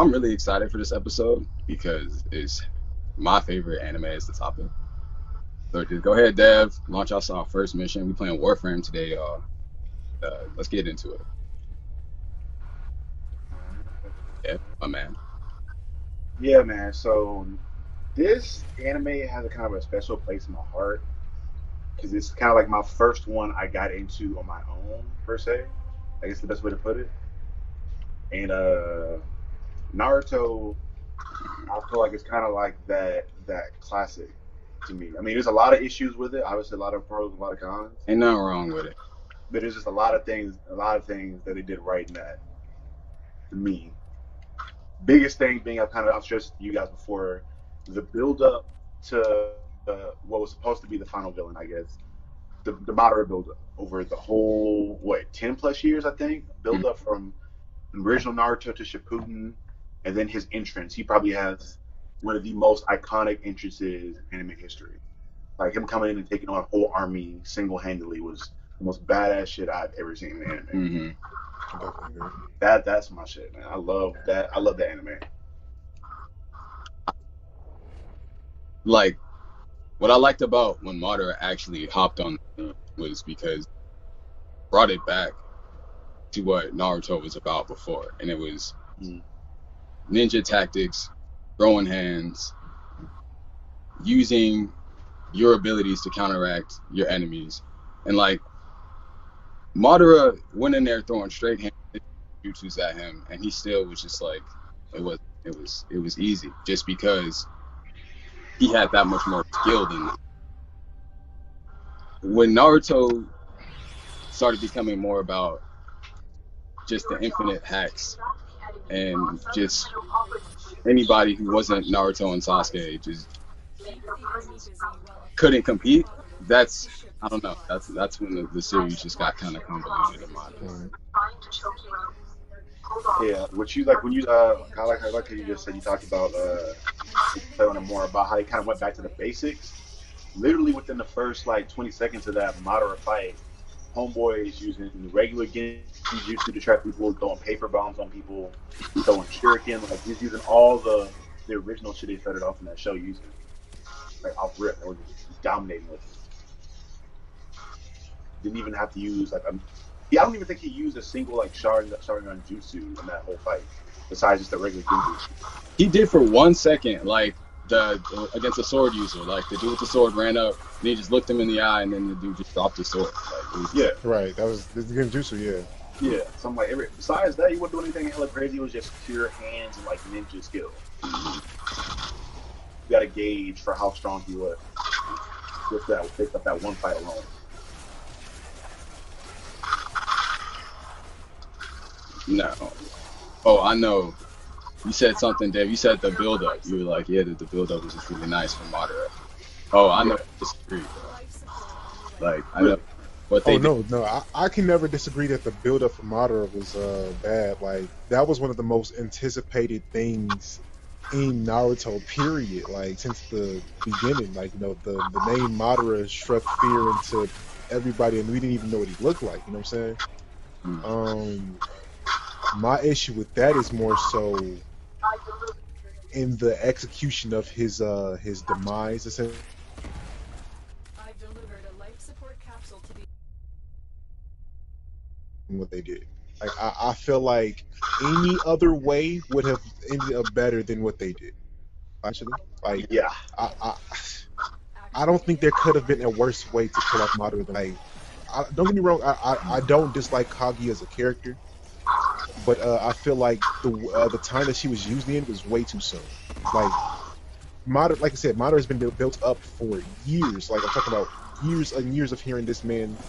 I'm really excited for this episode because it's my favorite anime is the topic. So just go ahead, Dev. Launch us our first mission. We playing Warframe today, y'all. Uh, let's get into it. Yeah, my man. Yeah, man. So this anime has a kind of a special place in my heart because it's kind of like my first one I got into on my own per se. I guess the best way to put it. And uh, Naruto, I feel like it's kind of like that that classic to me. I mean, there's a lot of issues with it. Obviously, a lot of pros, a lot of cons. Ain't nothing wrong with it. But there's just a lot of things, a lot of things that they did right in that. To me, biggest thing being I've kind of I've stressed you guys before, the build up to uh, what was supposed to be the final villain, I guess. The, the Madara build up over the whole what ten plus years, I think. Build up from original Naruto to Shippuden, and then his entrance. He probably has one of the most iconic entrances in anime history. Like him coming in and taking on a whole army single handedly was the most badass shit I've ever seen in anime. hmm That that's my shit, man. I love that. I love that anime. Like, what I liked about when Madara actually hopped on was because brought it back to what Naruto was about before, and it was Mm. Ninja tactics, throwing hands, using your abilities to counteract your enemies, and like Madara went in there throwing straight hands, jutsus at him, and he still was just like, it was, it was, it was easy, just because he had that much more skill than them. When Naruto started becoming more about just the infinite hacks and just anybody who wasn't Naruto and Sasuke just couldn't compete. That's I don't know. That's that's when the, the series just got kind of convoluted in my opinion. Yeah, what you like when you uh, I like I like how you just said you talked about uh, more about how he kind of went back to the basics. Literally within the first like 20 seconds of that Madara fight, Homeboy is using regular genjutsu to trap people, throwing paper bombs on people, throwing shuriken. Like he's using all the the original shit he started off in that show using. Like off rip, and was just dominating with. it. Didn't even have to use like a. Yeah, I don't even think he used a single like Sharingan, Sharingan jutsu in that whole fight, besides just the regular genjutsu. He did for one second, like the against a sword user, like the dude with the sword ran up, and he just looked him in the eye, and then the dude just dropped his sword. Like, was, Yeah, Right. That was this is Genjutsu, yeah. Yeah. So I'm like, every, besides that, he wasn't doing anything hella crazy. It was just pure hands and like ninja skill. You got a gauge for how strong he was. Just that, picked up that one fight alone. No. Oh, I know. You said something, Dave. You said the build up. You were like, yeah, the, the build up was just really nice for Madara. Oh, I know. Disagree. Like, I know what they Oh no, no, I, I can never disagree that the build up for Madara was uh, bad. Like that was one of the most anticipated things in Naruto. Period. Like since the beginning, like you know the the name Madara struck fear into everybody, and we didn't even know what he looked like. You know what I'm saying? Mm. Um, my issue with that is more so in the execution of his uh his demise. Essentially. I've delivered a life support capsule to the what they did. Like I, I feel like any other way would have ended up better than what they did. Actually, like Yeah, I, I, I don't think there could have been a worse way to kill off Madara. Than, like, I, don't get me wrong, I, I, I don't dislike Kaguya as a character, but uh, I feel like the uh, the time that she was using it was way too soon. Like, Madara, like I said, Madara has been built- built up for years. Like I'm talking about years and years of hearing this man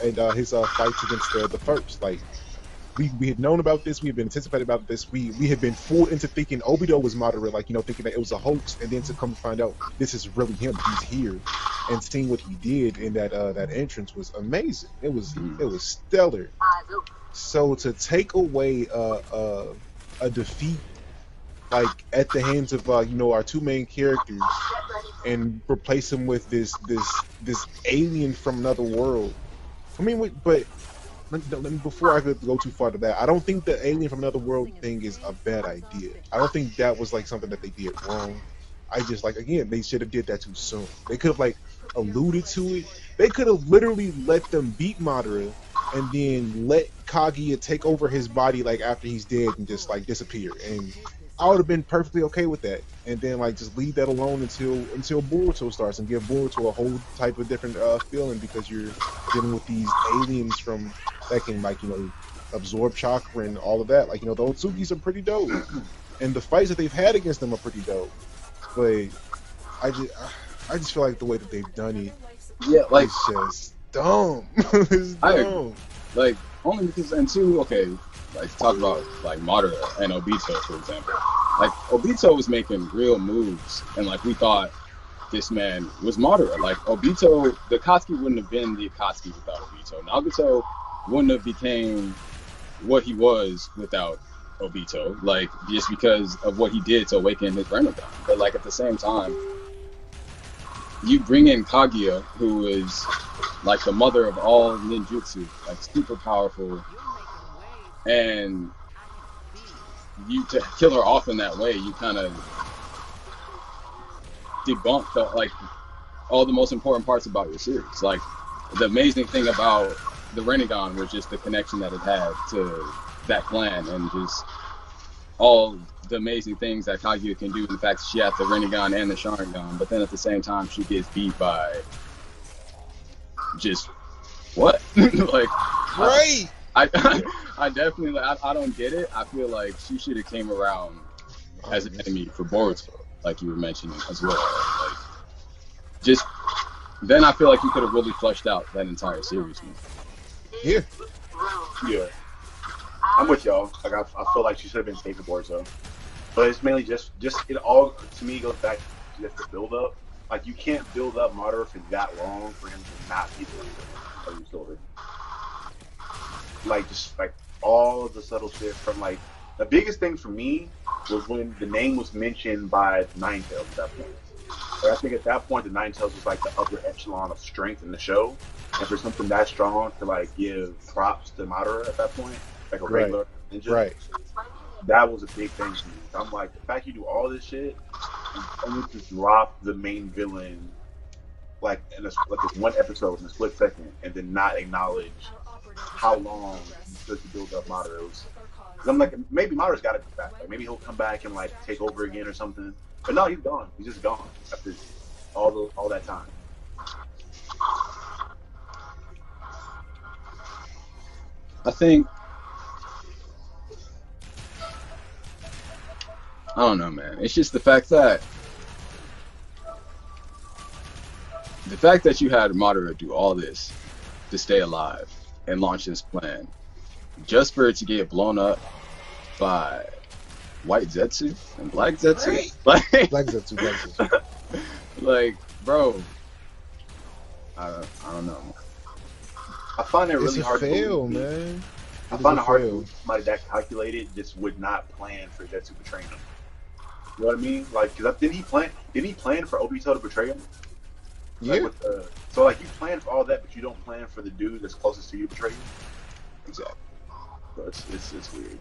and uh, his uh, fights against the, the first. Like we, we had known about this, we had been anticipating about this. We we had been fooled into thinking Obito was Madara, like you know, thinking that it was a hoax, and then to come to find out this is really him. He's here, and seeing what he did in that uh, that entrance was amazing. It was Mm. it was stellar. So to take away uh, uh, a defeat like at the hands of uh, you know our two main characters and replace him with this this this alien from another world. I mean, wait, but before I could go too far to that, I don't think the alien from another world thing is a bad idea. I don't think that was like something that they did wrong. I just like again, they should have did that too soon. They could have like alluded to it. They could have literally let them beat Madara and then let Kaguya take over his body like after he's dead and just like disappear. And I would have been perfectly okay with that. And then like just leave that alone until until Boruto starts and give Boruto a whole type of different uh, feeling because you're dealing with these aliens from that can like you know absorb chakra and all of that. Like you know the Otsukis are pretty dope, and the fights that they've had against them are pretty dope. But I just I just feel like the way that they've done it Yeah, like is just dumb. it's I dumb. like only because and two okay like talk about like Madara and Obito for example. Like Obito was making real moves and like we thought this man was Madara like Obito the Akatsuki wouldn't have been the Akatsuki without Obito. Nagato wouldn't have became what he was without Obito like just because of what he did to awaken his Rinnegan but like at the same time you bring in Kaguya who is like the mother of all ninjutsu, like super powerful, and you to kill her off in that way, you kind of debunk the like all the most important parts about your series. Like the amazing thing about the Rinnegan was just the connection that it had to that clan and just all the amazing things that Kaguya can do. The fact she had the Rinnegan and the Sharingan, but then at the same time she gets beat by just what? like Right. I I definitely I, I don't get it. I feel like she should have came around as an enemy for Boruto, like you were mentioning as well. Like just then I feel like you could have really fleshed out that entire series. Man. Yeah. Yeah. I'm with y'all. Like I, I feel like she should have been taken Boruto. But it's mainly just just it all to me goes back to just the build up. Like you can't build up Madara for that long for him to not be the of the story. Like just like all of the subtle shit from like the biggest thing for me was when the name was mentioned by Nine Tails at that point. I think at that point the Nine Tails was like the upper echelon of strength in the show. And for something that strong to like give props to Madara at that point, like a Right. regular ninja, Right. that was a big thing to me. I'm like, the fact you do all this shit and only to drop the main villain like in a, like this one episode in a split second, and then not acknowledge how long you took to build up Madara. 'cause I'm like, maybe Madara's got to come back. Like maybe he'll come back and like take over again or something. But no, he's gone. He's just gone after all the all that time. I think I don't know, man. It's just the fact that the fact that you had Madara do all this to stay alive and launch this plan, just for it to get blown up by White Zetsu and Black Zetsu, like, Black Zetsu, Black Zetsu. like, bro, I, I don't know. I find it It's really a hard. to fail, believe- man. I It is find a it hard to fail. believe somebody that calculated just would not plan for Zetsu betraying him. You know what I mean? Like, cause didn't he plan? Didn't he plan for Obito to betray him? Yeah. with the, so like you plan for all that, but you don't plan for the dude that's closest to you to betray you. Exactly. So it's it's, it's weird.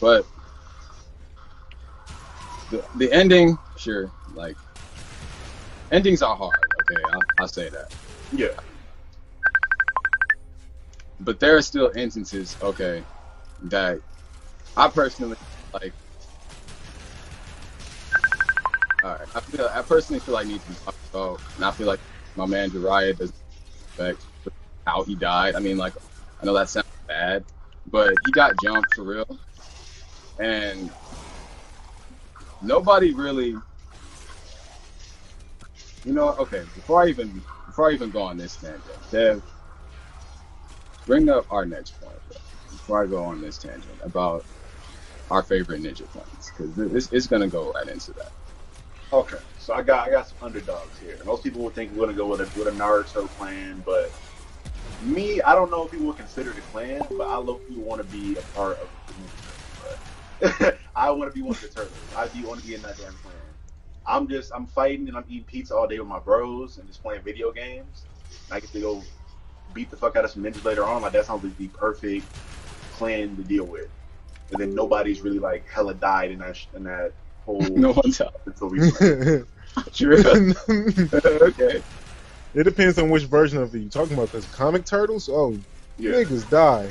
But the the ending, sure, like endings are hard. Okay, I'll, I'll say that. Yeah. But there are still instances, okay, that I personally like. All right, I feel I personally feel like needs to be about, and I feel like my man Jiraiya does respect how he died. I mean, like I know that sounds bad, but he got jumped for real, and nobody really. You know, okay. Before I even before I even go on this tangent, Dev, bring up our next point before I go on this tangent about our favorite ninja plans because this is gonna go right into that. Okay. So I got I got some underdogs here. Most people would think we're gonna go with a with a Naruto clan, but me, I don't know if people would consider it a clan, but I low key want to be a part of the Ninja. I want to be one of the turtles. I do want to be in that damn clan. I'm just I'm fighting and I'm eating pizza all day with my bros and just playing video games. I get to go beat the fuck out of some ninjas later on, like that sounds like the perfect clan to deal with. And then nobody's really like hella died in that in that whole No one's until recently. True. okay. it depends on which version of it you're talking about. Because comic turtles, oh, Yeah. niggas die.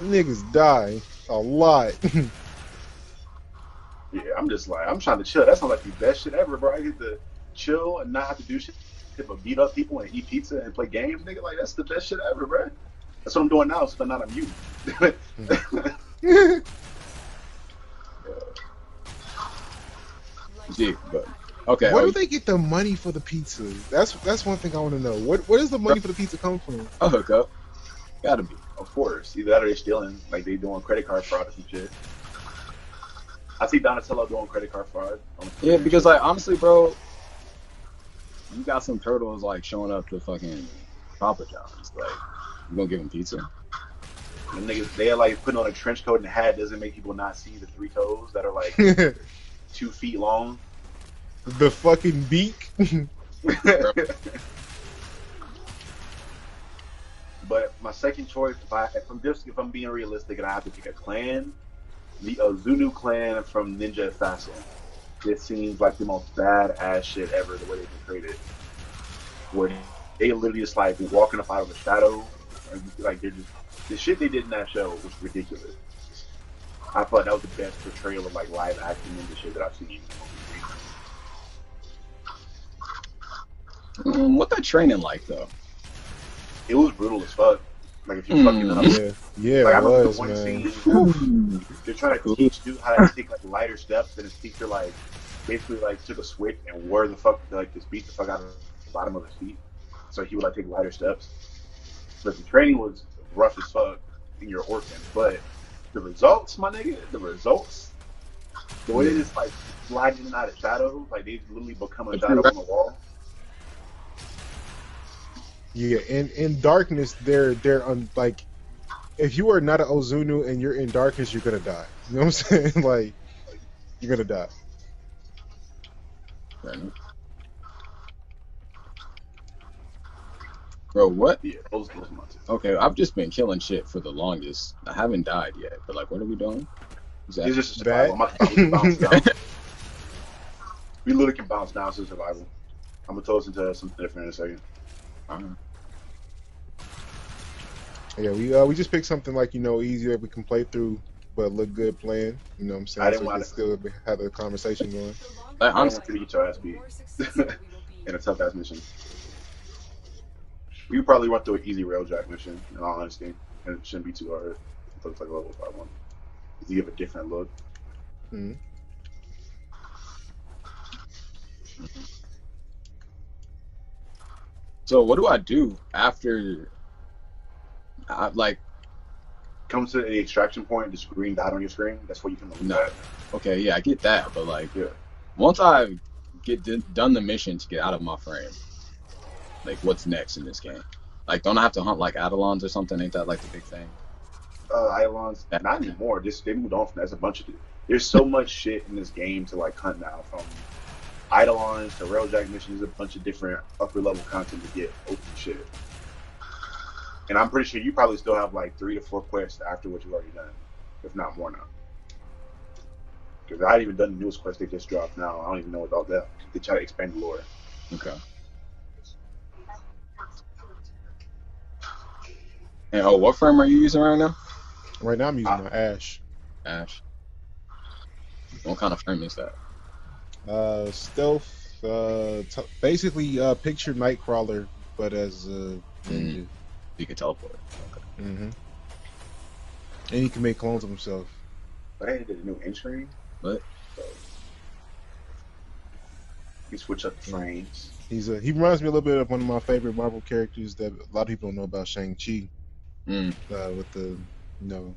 Niggas die a lot. Yeah, I'm just like I'm trying to chill. That sounds like the best shit ever, bro. I get to chill and not have to do shit hit, but beat up people and eat pizza and play games, nigga. Like that's the best shit ever, bro. That's what I'm doing now, so I'm not a mute. Gee, but okay. Where do they get the money for the pizza? That's that's one thing I want to know. What where does the money for the pizza come from? I'll hook up. Gotta be. Of course. Either that or they're stealing. Like they doing credit card fraud or some shit. I see Donatello doing credit card fraud. on Yeah, because like honestly, bro, you got some turtles like showing up to fucking Papa John's. Like, you gonna give them pizza? And niggas, they're like putting on a trench coat and a hat doesn't make people not see the three toes that are like the two feet long. The fucking beak. but my second choice, if I if I'm just if I'm being realistic and I have to pick a clan, the Ozunu clan from Ninja Assassin. This seems like the most badass shit ever. The way they've been created, where they literally just like walking up out of the shadow, and like they're just the shit they did in that show was ridiculous. I thought that was the best portrayal of like live action ninja shit that I've seen. Mm, what that training like though? It was brutal as fuck. Like if you Hmm. fucking up. yeah, yeah, Like I it remember was the one man. scene they're trying to teach dude how to take like lighter steps, and his teacher like basically like took a switch and wore the fuck like just beat the fuck out of the bottom of his feet, so he would like take lighter steps. But the training was rough as fuck, and you're orphan. But the results, my nigga, the results, the way they just like slide in and out of shadows, like they literally become a shadow on the wall. Yeah, in in darkness, they're they're un, like, if you are not an Ozunu and you're in darkness, you're gonna die. You know what I'm saying? like, you're gonna die. Right. Bro, what? Yeah, those those months. Okay, I've just been killing shit for the longest. I haven't died yet, but like, what are we doing? Is that- It's just Bad. survival. My survival can bounce down. We literally can bounce down to survival. I'm gonna toss into something different in a second. Alright. Yeah, we uh, we just picked something like you know easy that we can play through, but look good playing. You know what I'm saying? I didn't so we can wanna- still have a conversation going. Like, I honestly, want to get your ass beat more successful we will be. in a tough ass mission. We could probably run through an easy railjack mission, in all honesty, and it shouldn't be too hard. It looks like a level five one. You give a different look. Mhm. so what do I do after? I, like, comes to the extraction point, this green dot on your screen. That's where you can look No. at. okay, yeah, I get that, but like, Yeah. once I get d- done the mission to get out of my frame, like, what's next in this game? Like, don't I have to hunt like Eidolons or something? Ain't that like the big thing? Uh, Eidolons, not anymore. Just they moved on from a bunch of. There's so much shit in this game to like hunt now. From Eidolons to railjack missions, a bunch of different upper level content to get open shit. And I'm pretty sure you probably still have like three to four quests after what you've already done, if not more now. Because I hadn't even done the newest quest they just dropped now. I don't even know about that. They try to expand the lore. Okay. And oh, what frame are you using right now? Right now, I'm using Ah. my Ash. Ash. What kind of frame is that? Uh, stealth, uh, basically uh, picture Nightcrawler, but as a ninja. You can teleport. Mm-hmm. And he can make clones of himself. But hey, did a new entry. What? So, you switch up the frames. He's a, he reminds me a little bit of one of my favorite Marvel characters that a lot of people don't know about Shang Chi, Mm. uh, with the you know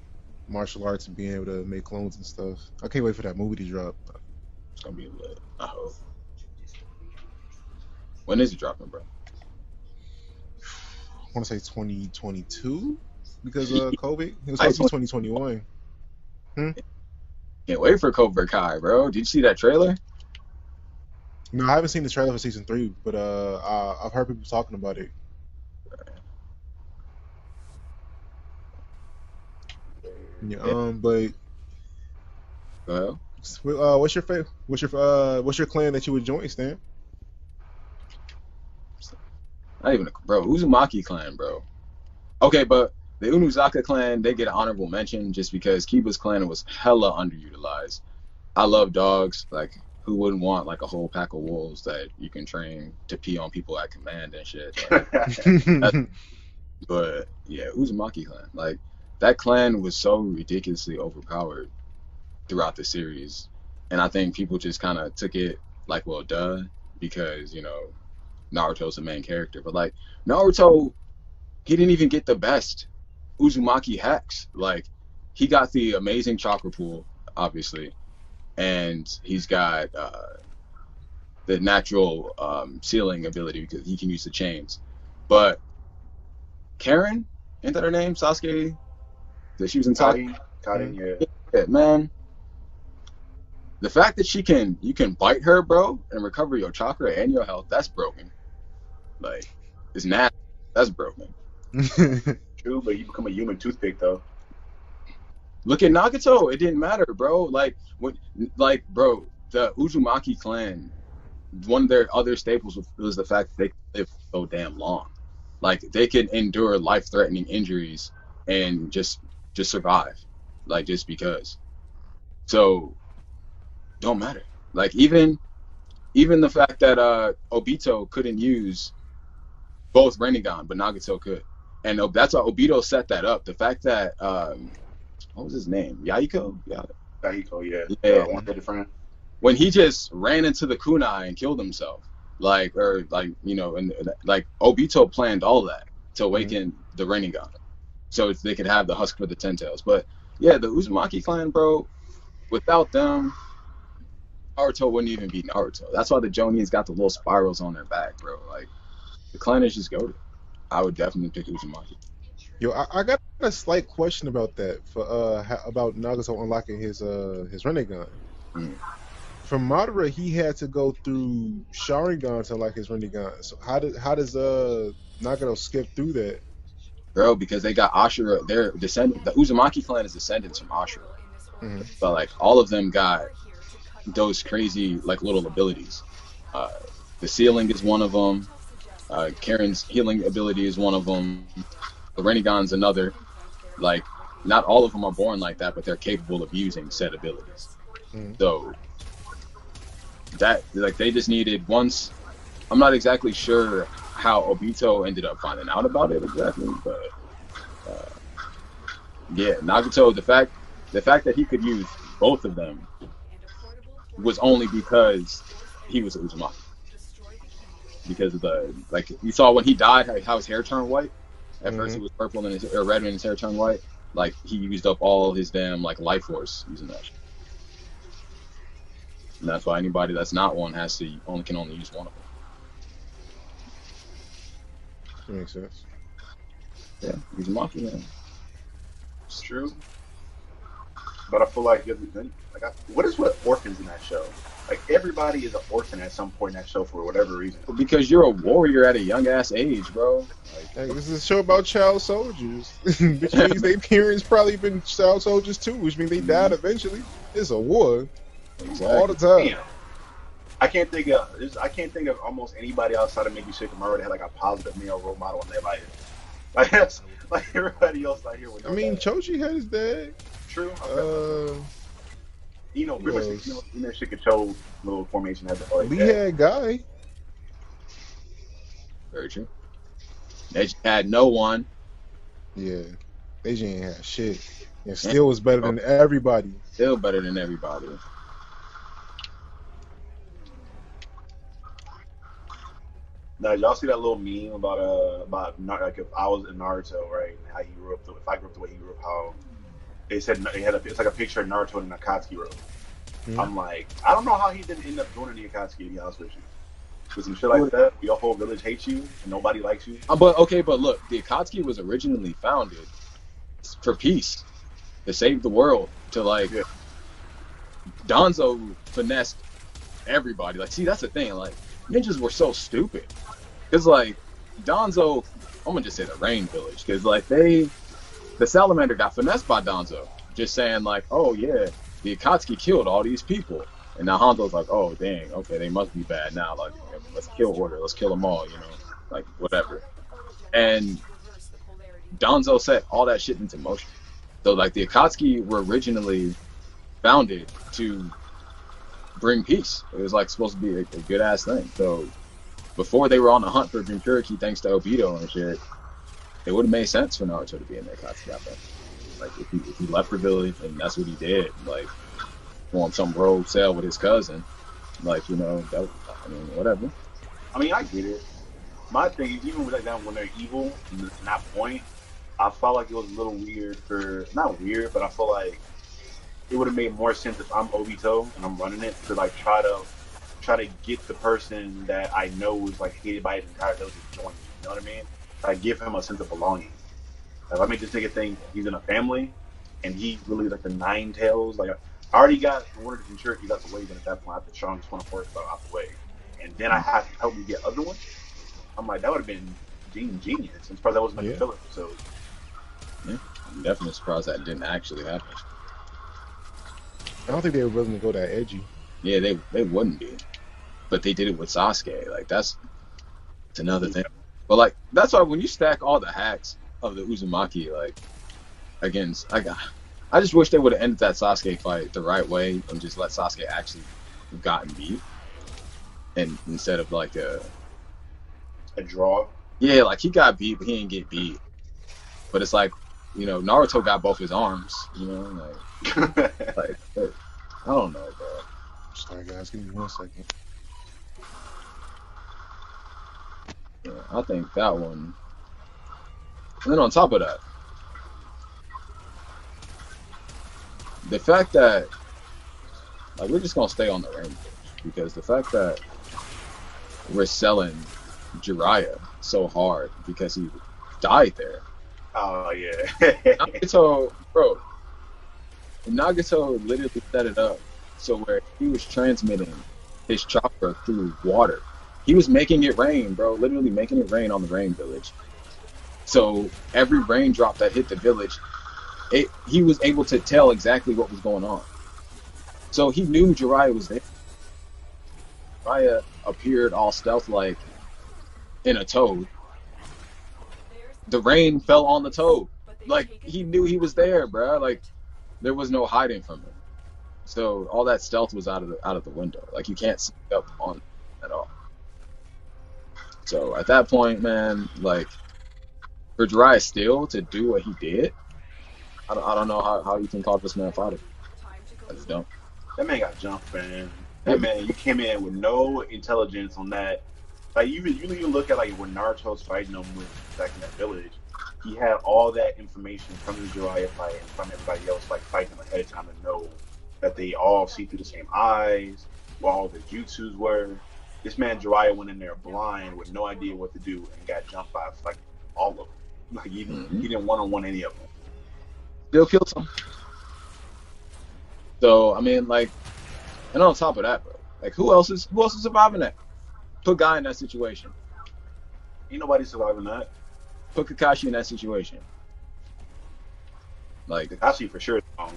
martial arts and being able to make clones and stuff. I can't wait for that movie to drop. It's gonna be lit. I hope. When is it dropping, bro? I want to say 2022 because of COVID. It was supposed to be 2021. Can't wait for Cobra Kai, bro. Did you see that trailer? No, I haven't seen the trailer for season three, but uh, I, I've heard people talking about it. Yeah, um, but Well, uh, what's your favorite? What's your uh, what's your clan that you would join, Stan? not even a bro. Uzumaki clan, bro. Okay, but the Inuzuka clan they get an honorable mention just because Kiba's clan was hella underutilized. I love dogs. Like, who wouldn't want like a whole pack of wolves that you can train to pee on people at command and shit? Like, But yeah, Uzumaki clan. Like that clan was so ridiculously overpowered throughout the series. And I think people just kind of took it like, well, duh, because, you know, Naruto's the main character. But like Naruto, he didn't even get the best Uzumaki hacks. Like he got the amazing chakra pool, obviously, and he's got uh, the natural um, sealing ability because he can use the chains. But Karen, ain't that her name? Sasuke, that she was in. Karin, Karin, yeah. Yeah, man. The fact that she can, you can bite her, bro, and recover your chakra and your health. That's broken. Like, it's nasty. That's broken. True, but you become a human toothpick though. Look at Nagato. It didn't matter, bro. Like when, like, bro, the Uzumaki clan. One of their other staples was, was the fact that they live so damn long. Like they could endure life-threatening injuries and just just survive, like just because. So, don't matter. Like even even the fact that uh Obito couldn't use both Rinnegan, but Nagato could, and that's why Obito set that up. The fact that um, what was his name? Yahiko? Yeah. Yahiko. yeah. Yeah. Uh, one-headed friend. When he just ran into the kunai and killed himself, like or like you know, and like Obito planned all that to awaken the Rinnegan, so they could have the husk for the Ten Tails. But yeah, the Uzumaki clan, bro. Without them, Naruto wouldn't even be Naruto. That's why the Jonins got the little spirals on their back, bro. Like the clan is just goaded. I would definitely pick Uzumaki. Yo, I, I got a slight question about that for uh about Nagato unlocking his uh his Rinnegan. Mm. From Madara, he had to go through Sharingan to unlock his Rinnegan. So how did how does uh Nagato skip through that? Bro, because they got Ashura. They're descendant. The Uzumaki clan is descendants from Ashura, Mhm. but like all of them got those crazy like little abilities. Uh, the sealing is one of them. Uh, Karen's healing ability is one of them. The Rinnegan's another. Like, not all of them are born like that, but they're capable of using said abilities. Mhm. So that like they just needed once. I'm not exactly sure how Obito ended up finding out about it exactly, but uh, yeah, Nagato. The fact the fact that he could use both of them was only because he was Uzumaki. Because of the like you saw when he died how, how his hair turned white. At first Mhm. it was purple and his or red and his hair turned white. Like he used up all his damn like life force using that. And that's why anybody that's not one has to only can only use one of them. That makes sense. Yeah, Uzumaki man. It's true. But I feel like, he like I, what is with orphans in that show? Like everybody is an orphan at some point in that show for whatever reason. Because you're a warrior at a young ass age, bro. Like, Hey, this is a show about child soldiers, which means their parents probably been child soldiers too, which means they died eventually. It's a war all the time. Damn. I can't think of there's- I can't think of almost anybody outside of maybe Shikamaru that had like a positive male role model in their life. Like that's like everybody else out here with. I mean, dad. Choji had his dad. true. Okay. Uh, you know, remember yes. you know, you know Shikacho little formation had the oh, Lee yeah. had Guy. very true. They had no one. Yeah, they just ain't had shit, and still was better than everybody. Still better than everybody. Now, y'all see that little meme about uh about Nar- like if I was in Naruto, right? And how he grew up, the, if I grew up the way he grew up, how they said they had a it's like a picture of Naruto in Akatsuki robe. Mhm. I'm like, I don't know how he didn't end up joining the Akatsuki. To be honest with you, with some shit like that, your whole village hates you and nobody likes you. Uh, but okay, but look, the Akatsuki was originally founded for peace, to save the world, to like Yeah. Danzo finessed everybody. Like, see, that's the thing. Like, ninjas were so stupid. Cause like Danzo, I'm gonna just say the Rain Village, cause like they, the Salamander got finessed by Danzo. just saying like, oh yeah, the Akatsuki killed all these people, and now Hanzo's like, oh dang, okay, they must be bad now. Like, let's kill Order, let's kill them all, you know, like whatever. And Donzo set all that shit into motion. So like the Akatsuki were originally founded to bring peace. It was like supposed to be a, a good ass thing. So before they were on the hunt for Jinchuriki thanks to Obito and shit, it would have made sense for Naruto to be in the Akatsuki. I think. Like if he, if he left the village and that's what he did, like on some road sale with his cousin, like you know, that, I mean, whatever. I mean, I get it. My thing is, even with like that when they're evil, in that point, I felt like it was a little weird for not weird, but I feel like it would have made more sense if I'm Obito and I'm running it to like try to try to get the person that I know is like hated by his entire village to join me. You know what I mean? Like give him a sense of belonging. Like, let me just take a thing. He's in a family, and he really like the nine tails. Like I already got one of the Jinchuriki out the way, then at that point, I have the strongest one force out the way, and then I have to help me get other ones. I'm like, that would have been genius. genius. I'm surprised that wasn't like Yeah. a filler. So I'm definitely surprised that didn't actually happen. I don't think they were willing to go that edgy. Yeah, they they wouldn't be, but they did it with Sasuke. Like that's it's another thing. But like that's why when you stack all the hacks of the Uzumaki, like against, I got, I just wish they would have ended that Sasuke fight the right way and just let Sasuke actually gotten beat, and instead of like a a draw. yeah, like he got beat, but he didn't get beat. But it's like you know Naruto got both his arms, you know, like like I don't know, bro. Sorry, guys. Give me one second. Yeah, I think that one. And then on top of that, the fact that like we're just gonna stay on the rainbow because the fact that we're selling Jiraiya so hard because he died there. oh yeah. Nagato, bro, Nagato literally set it up so where he was transmitting his chakra through water. He was making it rain, bro, literally making it rain on the rain village. So every raindrop that hit the village, it he was able to tell exactly what was going on. So he knew Jiraiya was there. Jiraiya appeared all stealth like in a toad. The rain fell on the toad like he knew he was there, bro. Like there was no hiding from him. So all that stealth was out of the out of the window. Like you can't sneak up on at all. So at that point, man, like for Dry Steel to do what he did, I don't, I don't know how, how you can call this man fighter. I just don't. That man got jumped, man. That man, you came in with no intelligence on that. Like you, you even look at like when Naruto's fighting him with back in that village. He had all that information from the Jiraiya fight and from everybody else, like fighting ahead of time to know that they all see through the same eyes, what all the jutsus were. This man Jiraiya went in there blind with no idea what to do and got jumped by like all of them. Like he, didn't he mm-hmm. didn't one on one any of them. Still killed some. So I mean, like, and on top of that, bro, like who else is who else is surviving that? Put Guy in that situation. Ain't nobody surviving that. Put Kakashi in that situation. Like, Kakashi for sure. Um,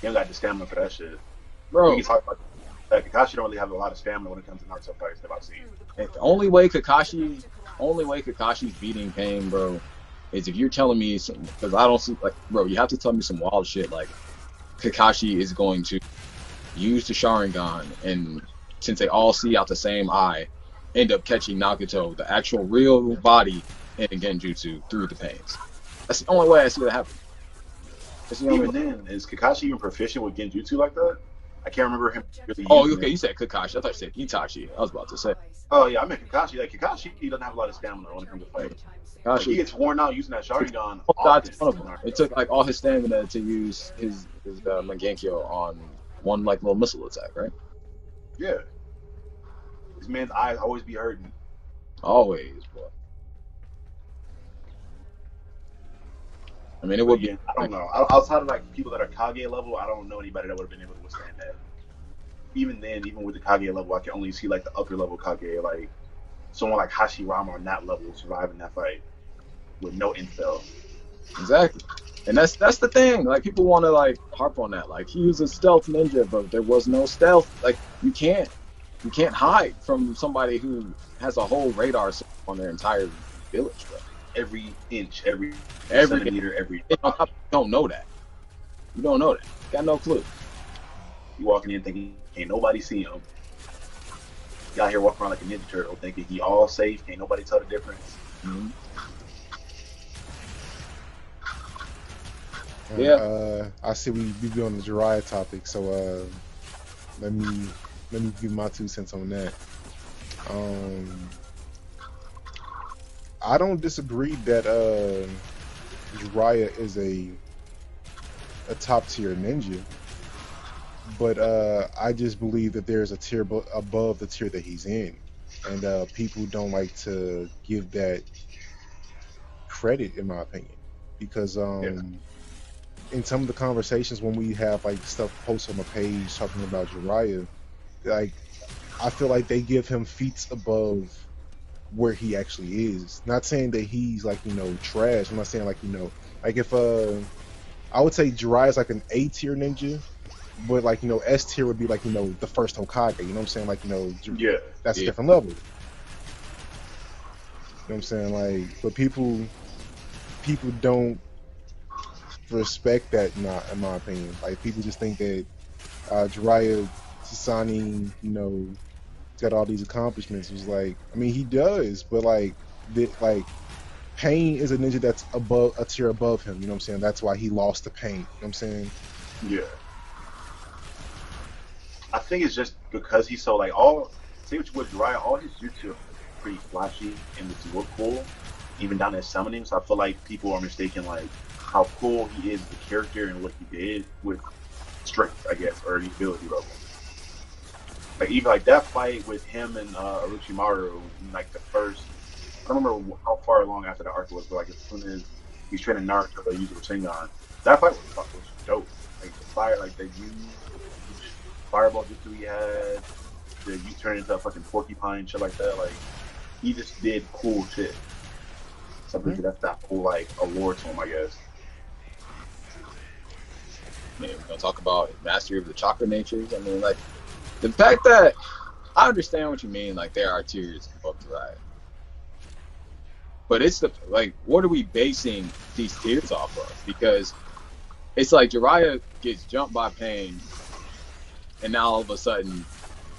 he don't got the stamina for that shit. bro, We talk about that. Kakashi don't really have a lot of stamina when it comes to Naruto fights that I've seen. the only way Kakashi, only way Kakashi's beating Pain, bro, is if you're telling me some because I don't see like, bro, you have to tell me some wild shit like Kakashi is going to use the Sharingan and since they all see out the same eye, end up catching Nagato, the actual real body in Genjutsu through the pains. That's the only way I see that happen. That's the only Even way. then, is Kakashi even proficient with Genjutsu like that? I can't remember him really. Oh, okay, it. you said Kakashi. I thought you said Itachi. I was about to say Oh yeah, I meant Kakashi. Like Kakashi, he doesn't have a lot of stamina when it comes to fighting. Like, he gets worn out using that Sharingan. Oh, often. that's one of them. It took like all his stamina to use his his uh, Mangekyo on one like little missile attack, right? Yeah. This man's eyes always be hurting. Always, boy. I mean, it would be. Yeah, I don't know. Outside of like people that are Kage level, I don't know anybody that would have been able to withstand that. Even then, even with the Kage level, I can only see like the upper level Kage, like someone like Hashirama on that level surviving that fight with no intel. Exactly. And that's that's the thing. Like people want to like harp on that. Like he was a stealth ninja, but there was no stealth. Like you can't you can't hide from somebody who has a whole radar on their entire village, bro. Every inch, every Every centimeter, every. They don't, you don't know that. You don't know that. Got no clue. You walking in thinking can't nobody see him. You out here walking around like a ninja turtle thinking he all safe, can't nobody tell the difference. Mhm. Uh, Yeah. Uh, I see we we be on the Jiraiya topic, so uh, let me let me give my two cents on that. Um, I don't disagree that uh, Jiraiya is a a top tier ninja, but uh, I just believe that there's a tier bo- above the tier that he's in, and uh, people don't like to give that credit, in my opinion, because um, Yeah. in some of the conversations when we have like stuff posted on the page talking about Jiraiya, like I feel like they give him feats above where he actually is. Not saying that he's like you know trash. I'm not saying like you know like if uh I would say Jiraiya is like an A tier ninja, but like you know S tier would be like you know the first Hokage. You know what I'm saying? Like you know Yeah. that's a different level. You know what I'm saying? Like, but people, people don't respect that. Not in my opinion. Like, people just think that uh, Jiraiya Sasani, you know, got all these accomplishments. Was like, I mean, he does, but like, the, like, Pain is a ninja that's above a tier above him. You know what I'm saying? That's why he lost to Pain. You know what I'm saying? Yeah. I think it's just because he's so like all say what you would Jiraiya, all his jutsu are pretty flashy and it's look cool, even down his summoning. So I feel like people are mistaken like how cool he is a character and what he did with strength, I guess, or the ability level. Like even like that fight with him and uh, Orochimaru, like the first, I don't remember how far along after the arc was, but like as soon as he's training Naruto to use Rasengan, that fight was, was dope. Like the fire, like they used fireball jutsu he had, the you turn into a fucking porcupine, shit like that. Like he just did cool shit. Something that's that whole like award to him, I guess. I mean, we're gonna talk about mastery of the chakra natures. I mean, like the fact that I understand what you mean. Like there are tears above Jiraiya, but it's the like, what are we basing these tiers off of? Because it's like Jiraiya gets jumped by Pain, and now all of a sudden,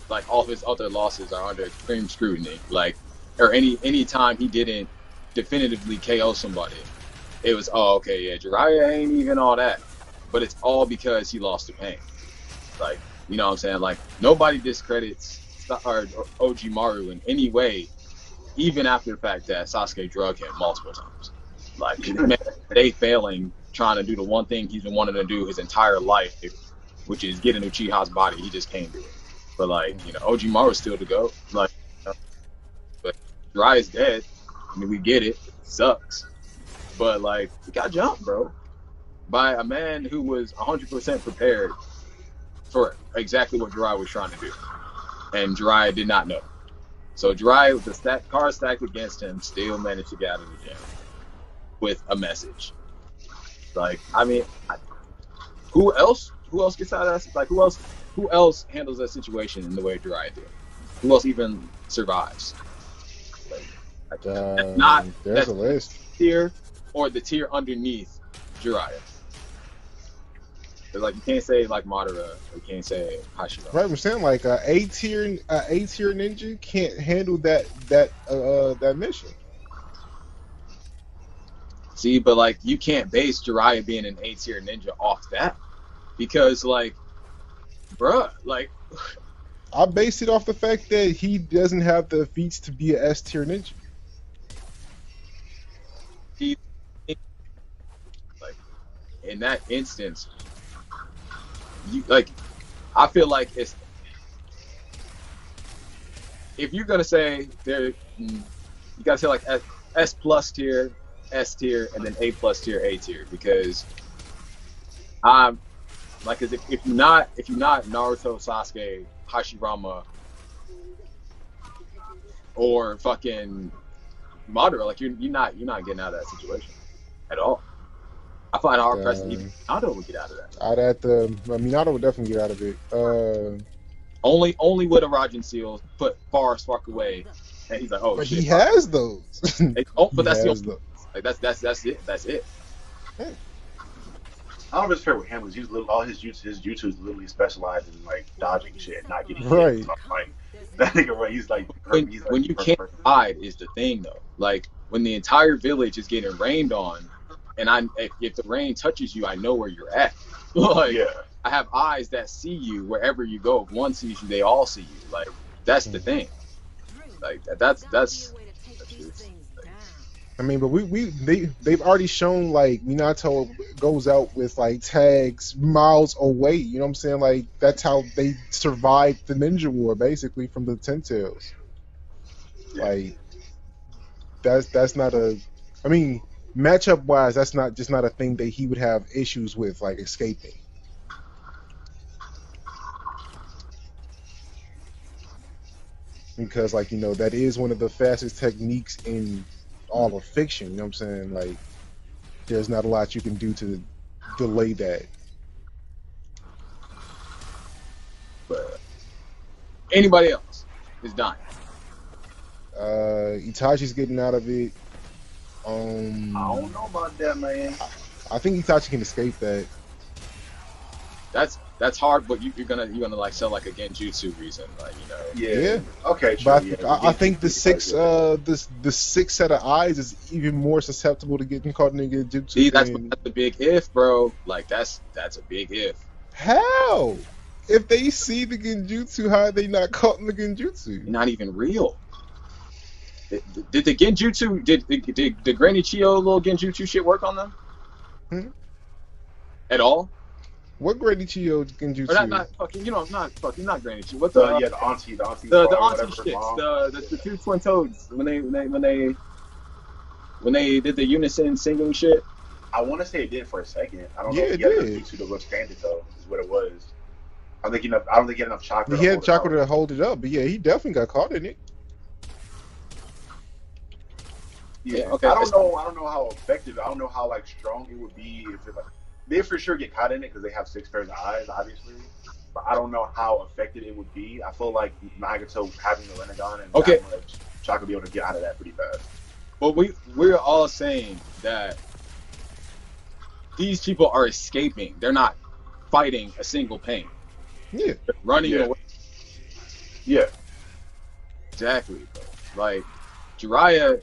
like all of his other losses are under extreme scrutiny. Like, or any any time he didn't definitively KO somebody, it was oh okay yeah Jiraiya ain't even all that but it's all because he lost to pain. Like, you know what I'm saying? Like, nobody discredits or Ojimaru in any way, even after the fact that Sasuke drug him multiple times. Like, they failing trying to do the one thing he's been wanting to do his entire life, which is get in Uchiha's body. He just can't do it. But, like, you know, Orochimaru's still to go. Like, you know, but Jiraiya's dead. I mean, we get it. Sucks. But, like, we got jumped, bro by a man who was 100% prepared for exactly what Jiraiya was trying to do. And Jiraiya did not know. So Jiraiya, with the stack, card stacked against him, still managed to get out of the gym with a message. Like, I mean, I, who else? Who else gets out of that? Like, who else? Who else handles that situation in the way Jiraiya did? Who else even survives? Like, Uh, not- there's a list. tier or the tier underneath Jiraiya. Like you can't say like Madara, you can't say Hashira. Right, I'm saying like a A tier, a A tier ninja can't handle that that uh that mission. See, but like you can't base Jiraiya being an A tier ninja off that because like, bruh, like I base it off the fact that he doesn't have the feats to be a S tier ninja. in that instance, you like, I feel like it's if you're gonna say there, you gotta say like S, plus tier, S tier, and then A plus tier, A tier, because I'm like, if, if you're not if you're not Naruto, Sasuke, Hashirama, or fucking Madara, like you're you're not you're not getting out of that situation at all. I find it hard pressed Uh, to even Minato would get out of that. I'd have to. I mean, Minato would definitely get out of it. Uh, Only only with a Rajan seal put Forrest fuck away, and he's like, oh but shit. he has those. Like, oh, but He that's the has only, those. like that's that's that's it. That's it. I don't know if with him. Is he's little, all his jutsu, his jutsu is literally specialized in like dodging shit, and not getting Right. hit. So like that nigga, right? He's like, When, he's like when you perfect can't person. hide is the thing though. Like when the entire village is getting rained on, and I if, if the rain touches you, I know where you're at. like yeah, I have eyes that see you wherever you go. If one sees you, they all see you. Like that's the thing. Like that, that's that's that's I mean, but we, we they they've already shown like Minato goes out with like tags miles away. You know what I'm saying? Like that's how they survived the ninja war basically from the Ten Tails. Like that's that's not a. I mean, matchup wise, that's not just not a thing that he would have issues with like escaping. Because like you know that is one of the fastest techniques in all of fiction. You know what I'm saying? Like, there's not a lot you can do to delay that. but anybody else is dying. Uh, Itachi's getting out of it. Um, I don't know about that, man. I think Itachi can escape that. That's that's hard, but you, you're gonna you're gonna like sell like a genjutsu reason, like you know. Yeah. Yeah. Okay. True, But I, yeah, I, I think the six, uh, this the six set of eyes is even more susceptible to getting caught in the Genjutsu. See, that's than- that's a big if, bro. Like that's that's a big if. how. If they see the Genjutsu, how are they not caught in the Genjutsu? Not even real. Did, did the genjutsu did did, did the Granny Chio little genjutsu shit work on them? Hmm? At all? What Granny Chio Genjutsu? Or not not fucking you know not fucking not Granny Chio. What the The, yeah, the auntie, the auntie, the, the auntie whatever, shits, the, the the two twin toads when they when they when they when they did the unison singing shit. I want to say it did for a second. I don't Yeah, know if it he had did. enough jutsu to withstand it though. Is what it was. I don't think enough. I don't think he had enough chakra. He had hold it chakra to hold it up, but yeah, he definitely got caught in it. Yeah. Yeah, okay, I don't know. I don't know how effective. I don't know how like strong it would be if it like they for sure get caught in it because they have six pairs of eyes, obviously. But I don't know how effective it would be. I feel like Nagato having the Rinnegan and Okay. that much chakra be able to get out of that pretty fast. But we we're all saying that these people are escaping. They're not fighting a single pain. Yeah. They're running Yeah. away. Yeah. Exactly, bro. Like Jiraiya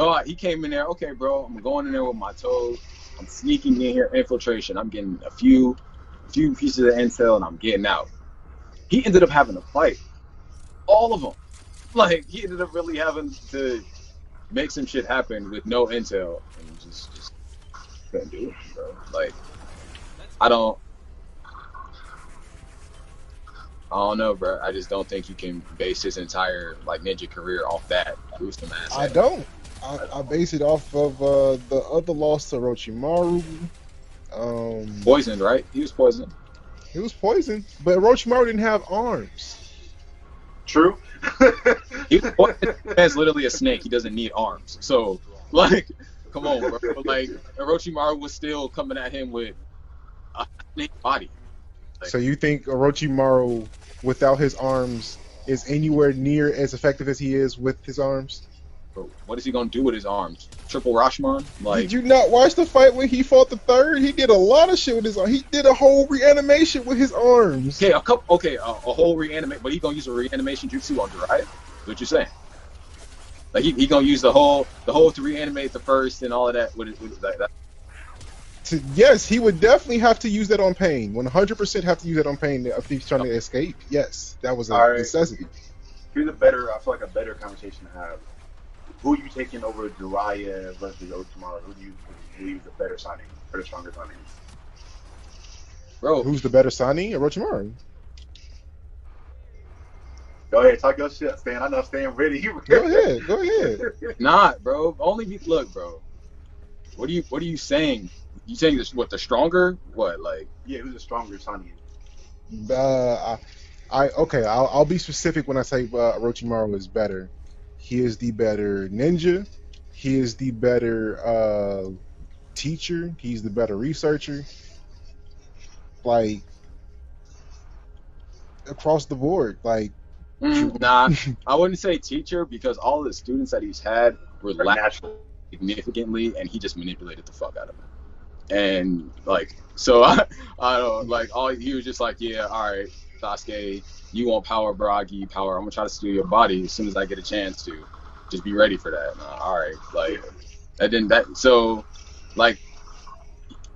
thought he came in there. Okay, bro, I'm going in there with my toes. I'm sneaking in here, infiltration. I'm getting a few, few pieces of intel, and I'm getting out. He ended up having to fight all of them. Like he ended up really having to make some shit happen with no intel, and just just couldn't do it, bro. Like I don't. I don't know, bro. I just don't think you can base his entire like ninja career off that gruesome ass. I don't. I, I base it off of uh, the other loss to Orochimaru. Um, Poisoned, right? He was poisoned. he was poisoned, but Orochimaru didn't have arms. True. He has literally a snake. He doesn't need arms. So, like, come on, bro. Like, Orochimaru was still coming at him with a snake body. So you think Orochimaru, without his arms, is anywhere near as effective as he is with his arms? Bro, what is he gonna do with his arms? Triple Rashomon? Like, did you not watch the fight when he fought the third? He did a lot of shit with his arms. He did a whole reanimation with his arms. okay, a couple, okay, a, a whole reanimate, but he gonna use a reanimation jutsu on Jiraiya. That's what you're saying? Like, he, he gonna use the whole, the whole to reanimate the first and all of that. With, it- with like that. To, yes, he would definitely have to use that on Pain. 100% have to use that on Pain if he's trying to escape. Yes, that was a All right. necessity. Here's a better. I feel like a better conversation to have. Who are you taking over Jiraiya versus Orochimaru? Who do you believe is the better Sannin, better stronger Sannin? Bro, Who's the better Sannin? Orochimaru. Go ahead, talk your shit, Stan. I know Stan ready. You Go ahead, go ahead. not, bro. Only be, look, bro. What are you, what are you saying? You saying this? What the stronger? What like? Yeah, who's the stronger Sannin? Uh, I, I okay. I'll, I'll be specific when I say uh, Orochimaru is better. He is the better ninja. He is the better uh, teacher. He's the better researcher. Like across the board, like Mm, nah, I wouldn't say teacher because all the students that he's had were They're lacking natural. significantly, and he just manipulated the fuck out of them. And like, so I, I don't like all he was just like, yeah, all right, Sasuke, you want power, bro? I give you power. I'm gonna try to steal your body as soon as I get a chance to. Just be ready for that. All right, like that didn't that so like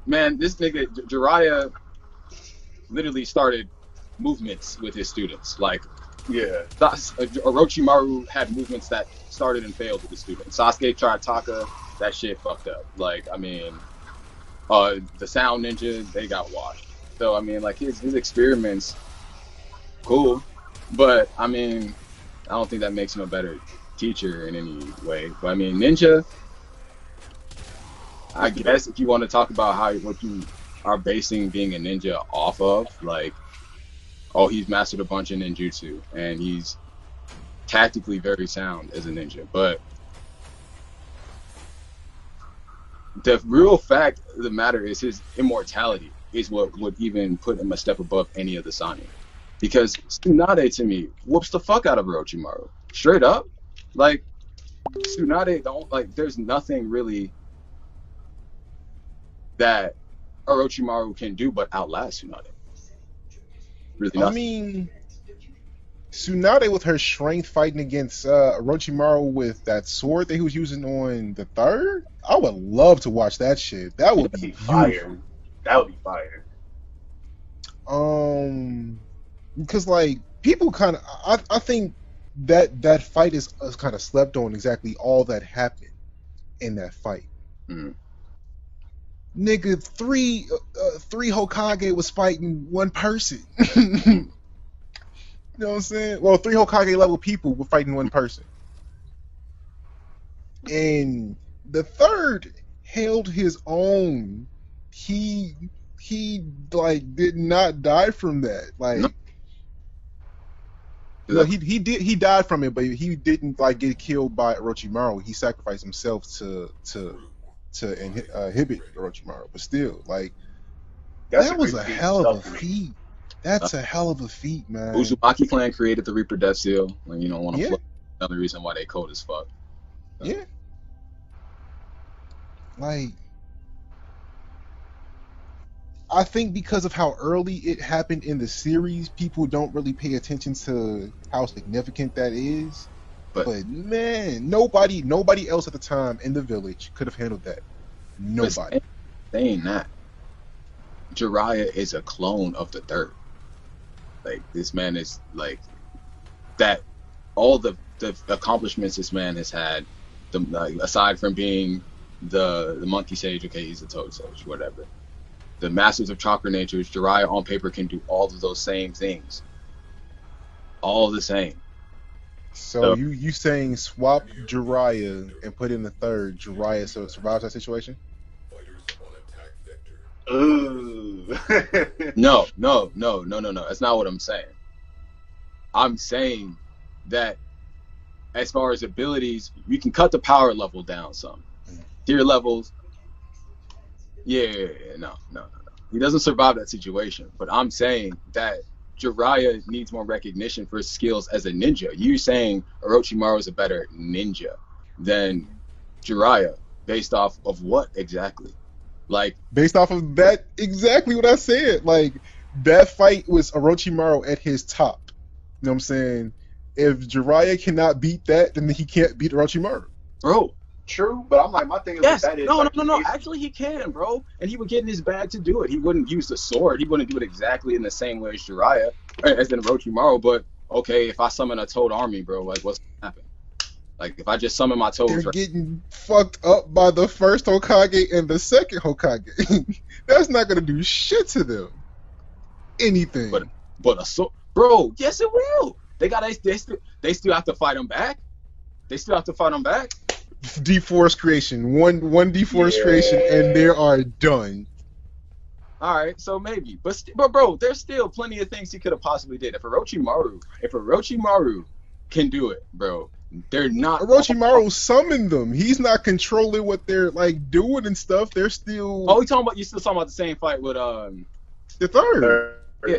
man, this nigga J- Jiraiya literally started movements with his students. Like Yeah. Sas- uh, Orochimaru had movements that started and failed with the students. Sasuke tried Taka, that shit fucked up. Like, I mean, uh, the Sound Ninja, they got washed. So, I mean, like, his, his experiments, cool. But, I mean, I don't think that makes him a better teacher in any way. But, I mean, Ninja, I guess if you want to talk about how what you are basing being a ninja off of, like, oh, he's mastered a bunch of ninjutsu and he's tactically very sound as a ninja. But the real fact of the matter is his immortality is what would even put him a step above any of the Sannin. Because Tsunade to me whoops the fuck out of Orochimaru. Straight up. Like Tsunade don't like there's nothing really that Orochimaru can do but outlast Tsunade. Really I mean, Tsunade with her strength fighting against uh, Orochimaru with that sword that he was using on the third. I would love to watch that shit. That would be be fire. That would be fire. Um, because like people kind of, I, I think that that fight is, is kind of slept on exactly all that happened in that fight. Mhm. Nigga, three uh, uh, three Hokage was fighting one person. you know what I'm saying? Well, three Hokage level people were fighting one person, and the third held his own. He he like did not die from that. Like No. No, he he did he died from it, but he didn't like get killed by Orochimaru. He sacrificed himself to to to inhi- uh, inhibit Orochimaru. But still, like That's that was a hell of a feat. That's a hell of a feat, man. Uzumaki clan created the Reaper Death Seal. Like, you don't want to Yeah. flip. Another reason why they cold as fuck. Yeah. Like, I think because of how early it happened in the series, people don't really pay attention to how significant that is. But- But, man, nobody, nobody else at the time in the village could have handled that. Nobody. Saying that, Jiraiya is a clone of the third. Like this man is like that. All the the accomplishments this man has had, the like, aside from being the the monkey sage, okay, he's a toad sage, whatever. The masters of chakra natures, Jiraiya on paper can do all of those same things. All the same. So So- you you saying swap Jiraiya and put in the third Jiraiya so it survives that situation? Ooh. No, no, no, no, no, no. That's not what I'm saying. I'm saying that as far as abilities, you can cut the power level down some. Mm. Tier levels, yeah, yeah, yeah, no, no, no, no. He doesn't survive that situation. But I'm saying that Jiraiya needs more recognition for his skills as a ninja. You saying Orochimaru is a better ninja than Jiraiya based off of what exactly? Like, based off of that exactly what I said. Like that fight was Orochimaru at his top. You know what I'm saying? If Jiraiya cannot beat that, then he can't beat Orochimaru. bro, True, but I'm like, my thing is Yes. that is No, no, like, no, no. he's- Actually, he can, bro. And he would get in his bag to do it. He wouldn't use the sword. He wouldn't do it exactly in the same way as Jiraiya, eh, as in Orochimaru. But okay, if I summon a Toad army, bro, like what's gonna happen? Like if I just summon my They're right? getting fucked up by the first Hokage and the second Hokage. That's not gonna do shit to them. Anything. But- but a sword, bro, yes, it will. They got they, they still they still have to fight him back. They still have to fight him back. Deforest creation. One one Deep Forest Creation and they are done. All right, so maybe, but st- but bro, there's still plenty of things he could have possibly did. If Orochimaru, if Orochimaru can do it, bro, they're not. Orochimaru summoned them. He's not controlling what they're like doing and stuff. They're still Oh, you talking about? You still talking about the same fight with um? the third. Third. Yeah.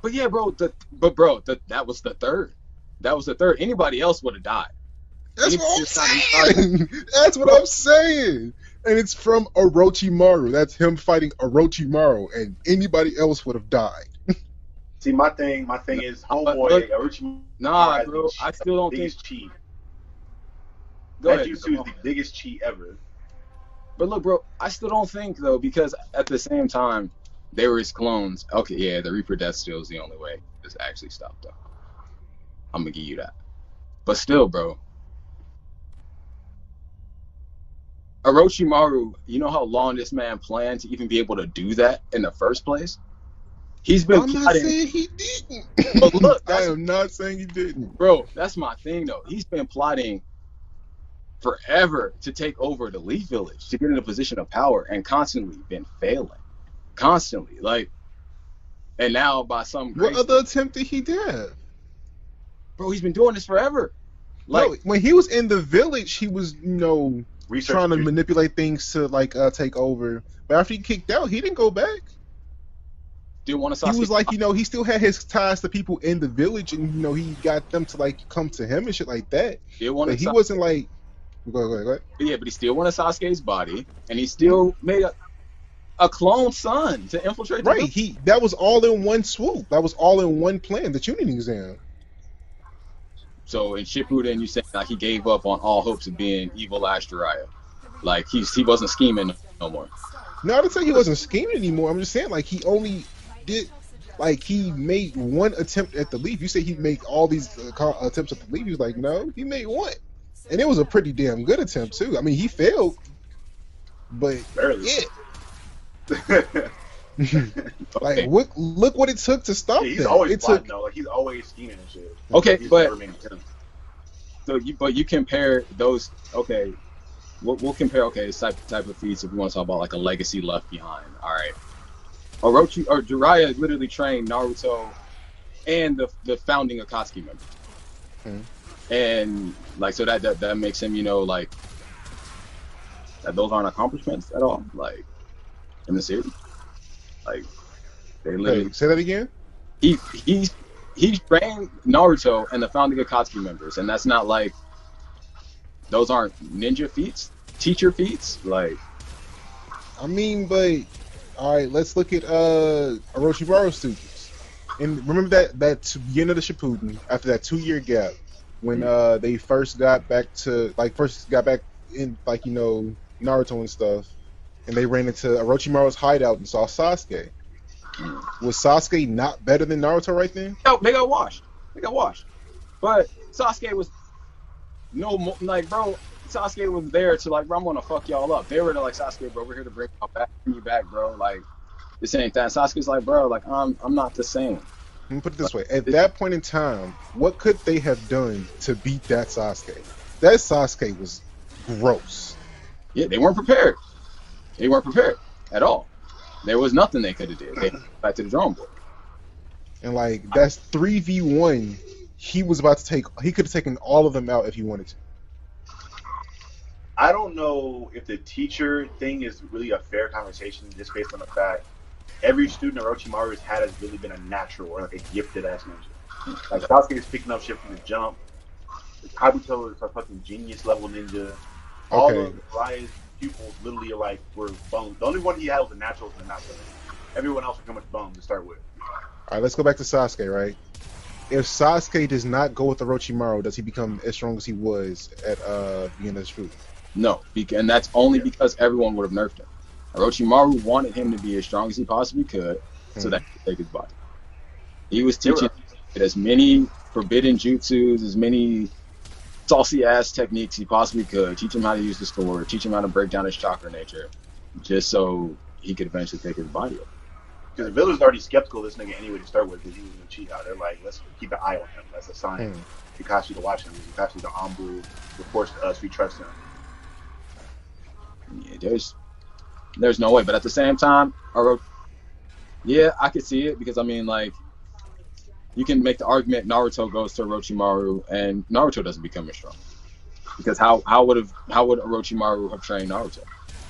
But yeah, bro. The but bro, the, that was the third. That was the third. Anybody else would have died. That's He what I'm saying. That's what I'm saying. And it's from Orochimaru. That's him fighting Orochimaru, and anybody else would have died. See, my thing, my thing is But- homeboy. Orochimaru Nah, bro. the I still don't think. biggest cheat. Go that ahead. jutsu is the biggest cheat ever. But look, bro, I still don't think though because at the same time they were his clones. Okay, yeah, the Reaper Death Seal is the only way this actually stopped though. I'm gonna give you that. But still, bro. Orochimaru, you know how long this man planned to even be able to do that in the first place? He's been I'm not plotting, saying he didn't. But look, I am not saying he didn't. bro. That's my thing though. He's been plotting forever to take over the Leaf Village to get in a position of power, and constantly been failing, constantly. Like, and now by some What other attempt did he have? bro, he's been doing this forever. Like, no, when he was in the village, he was, you know, Research. trying to manipulate things to like uh, take over. But after he kicked out, he didn't go back. didn't want to. He was like, you know, he still had his ties to people in the village, and you know, he got them to like come to him and shit like that. But he wasn't like, go ahead, go ahead, go ahead. yeah, but he still wanted Sasuke's body, and he still made a, a clone son to infiltrate. the Right, village. he that was all in one swoop. That was all in one plan. The Chunin exam. So in Shippuden, you said like he gave up on all hopes of being evil Ash Jiraiya. Like he's he wasn't scheming no more. No, I didn't say he wasn't scheming anymore. I'm just saying like he only did like he made one attempt at the leaf. You say he made all these uh, attempts at the leaf. He was like, no, he made one, and it was a pretty damn good attempt too. I mean, he failed, but Barely. yeah, like Okay, look, look what it took to stop Yeah, he's that. always it plotting took though. Like he's always scheming and shit. Okay, He's but- never made an attempt. so you but you compare those. Okay, we'll, we'll compare. Okay, this type type of feats if we want to talk about like a legacy left behind. All right, Orochi or Jiraiya literally trained Naruto and the the founding Akatsuki members. Mhm. And like so that, that that makes him you know like that those aren't accomplishments at all like in the series like they literally Wait, say that again. he he he trained Naruto and the founding Akatsuki members, and that's not like those aren't ninja feats, teacher feats. Like I mean, but all right, let's look at uh Orochimaru students. And remember that that beginning of the Shippuden after that two year gap when uh they first got back to like first got back in like you know Naruto and stuff, and they ran into Orochimaru's hideout and saw Sasuke. Was Sasuke not better than Naruto right then? no, they got washed, they got washed. But Sasuke was no mo- like bro. Sasuke was there to like, bro, I'm gonna fuck y'all up. They were like, Sasuke, bro, we're here to bring you back, bring you back, bro. Like this ain't that. Sasuke's like, bro, like I'm I'm not the same. Let me put it this way: at that point in time, what could they have done to beat that Sasuke? That Sasuke was gross. Yeah, they weren't prepared. They weren't prepared at all. There was nothing they could have did. They back to the drawing board. And like that's three v one. He was about to take. He could have taken all of them out if he wanted to. I don't know if the teacher thing is really a fair conversation just based on the fact every student Orochimaru has had has really been a natural or like a gifted ass ninja. Like Sasuke is picking up shit from the jump. Kabuto is a fucking genius level ninja. All Okay. of Raya's pupils literally are like were bums. The only one he had was the naturals and the not Everyone else was pretty much bums to start with. All right, let's go back to Sasuke. Right? If Sasuke does not go with Orochimaru, does he become as strong as he was at uh the end of the shoot? No, and that's only because everyone would have nerfed him. Orochimaru wanted him to be as strong as he possibly could, so Hmm. that he could take his body. He was teaching as many forbidden jutsus, as many saucy ass techniques he possibly could. Teach him how to use the sword. Teach him how to break down his chakra nature, just so he could eventually take his body up. Because the village is already skeptical of this nigga anyway to start with because he was a cheat. They're like, let's keep an eye on him. That's a sign. Hmm. Kakashi to watch him. Kakashi the Anbu reports to us. We trust him. Yeah, there's there's no way. But at the same time, Oro, yeah, I could see it because I mean, like, you can make the argument Naruto goes to Orochimaru and Naruto doesn't become as strong. Because how how would have how would Orochimaru have trained Naruto?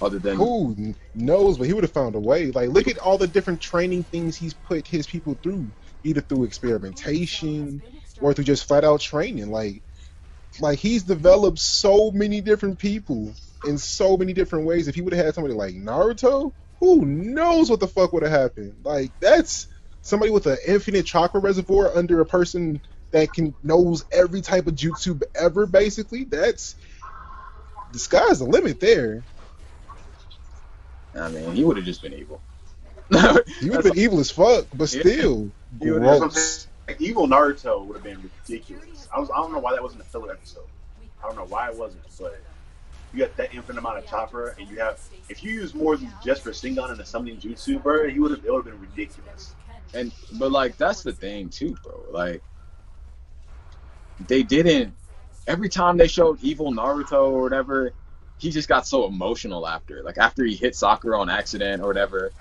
Other than Who knows? But he would have found a way. Like, look at all the different training things he's put his people through, either through experimentation or through just flat out training. Like, like he's developed so many different people in so many different ways. If he would have had somebody like Naruto, who knows what the fuck would have happened? Like, that's somebody with an infinite chakra reservoir under a person that can knows every type of jutsu ever. Basically, that's the sky's the limit there. I mean, he would have just been evil. He would have been evil as fuck, but Yeah. still gross. like, evil Naruto would have been ridiculous. I was I don't know why that wasn't a filler episode. I don't know why it wasn't, but you got that infinite amount of chakra, and you have if you use more than just Rasengan and a summoning jutsu, bro, he would have it would have been ridiculous. And but like that's the thing too, bro. Like they didn't every time they showed evil Naruto or whatever, he just got so emotional after. Like after he hit Sakura on accident or whatever.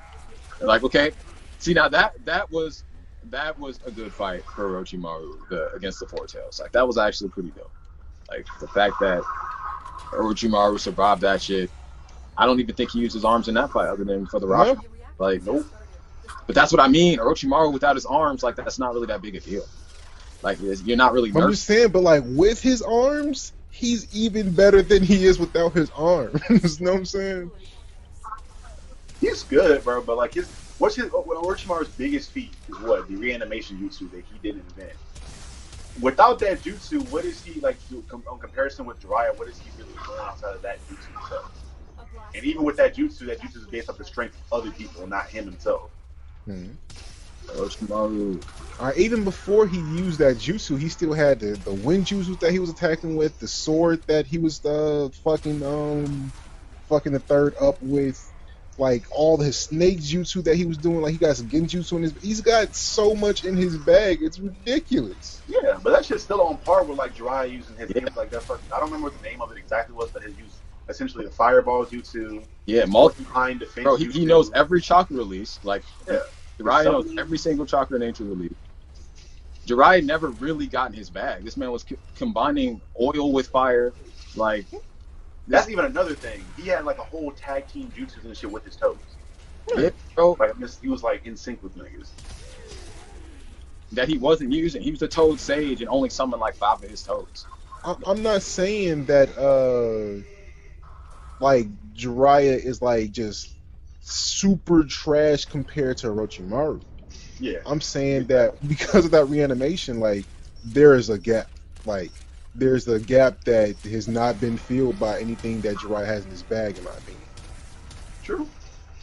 Like, okay, see now that that was that was a good fight for Orochimaru the, against the Four Tails. Like that was actually pretty dope. Like the fact that Orochimaru survived that shit. I don't even think he used his arms in that fight other than for the rock. Nope. Like nope. But that's what I mean. Orochimaru without his arms, like that's not really that big a deal. Like you're not really I'm just nursing. saying, but like with his arms, he's even better than he is without his arms. you know what I'm saying? He's good, bro, but like his what's his Orochimaru's biggest feat is what the reanimation jutsu that he didn't invent. Without that jutsu, what is he like on comparison with Jiraiya? What is he really doing outside of that jutsu himself? And even with that jutsu, that jutsu is based off the strength of other people, not him himself. Hmm. Orochimaru. All right, even before he used that jutsu, he still had the the wind jutsu that he was attacking with, the sword that he was uh fucking um fucking the third up with, like all his snake jutsu that he was doing. Like he got some genjutsu in his. He's got so much in his bag. It's ridiculous. Yeah, but that shit's still on par with like Jiraiya using his name like that. Fucking, I don't remember what the name of it exactly was, but his use essentially the fireball jutsu, Yeah, multi behind defense. bro, he, he knows every chakra release. Like Yeah. Jiraiya knows Something- every single chakra nature release. Jiraiya never really got in his bag. This man was co- combining oil with fire. Like That's even another thing. He had like a whole tag team jutsu and shit with his toes. yeah, bro, Like this, he was like in sync with niggas. that he wasn't using. He was a toad sage and only summoned like five of his toads. I, I'm not saying that uh like Jiraiya is like just super trash compared to Orochimaru. Yeah. I'm saying that because of that reanimation, like there is a gap. Like there's a gap that has not been filled by anything that Jiraiya has in his bag, in my opinion. True.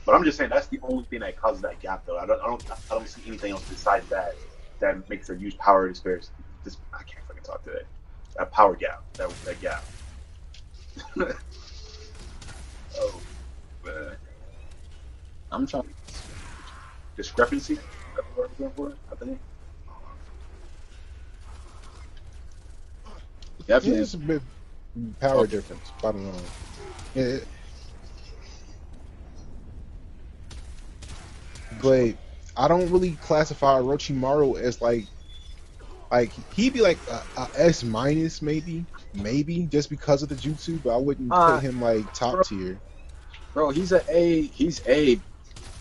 But I'm just saying that's the only thing that causes that gap, though. I don't, I don't, I don't see anything else besides that that makes a huge power disparity. This, I can't fucking talk today. That power gap, that that gap. oh, man. I'm trying. discrepancy. That's what I'm looking for. I think. Yeah, Definitely. it's a bit power difference. Bottom line. Yeah. But I don't really classify Orochimaru as like, like he'd be like a, a S minus maybe, maybe just because of the jutsu, but I wouldn't Uh, put him like top tier. Bro, he's a A. He's A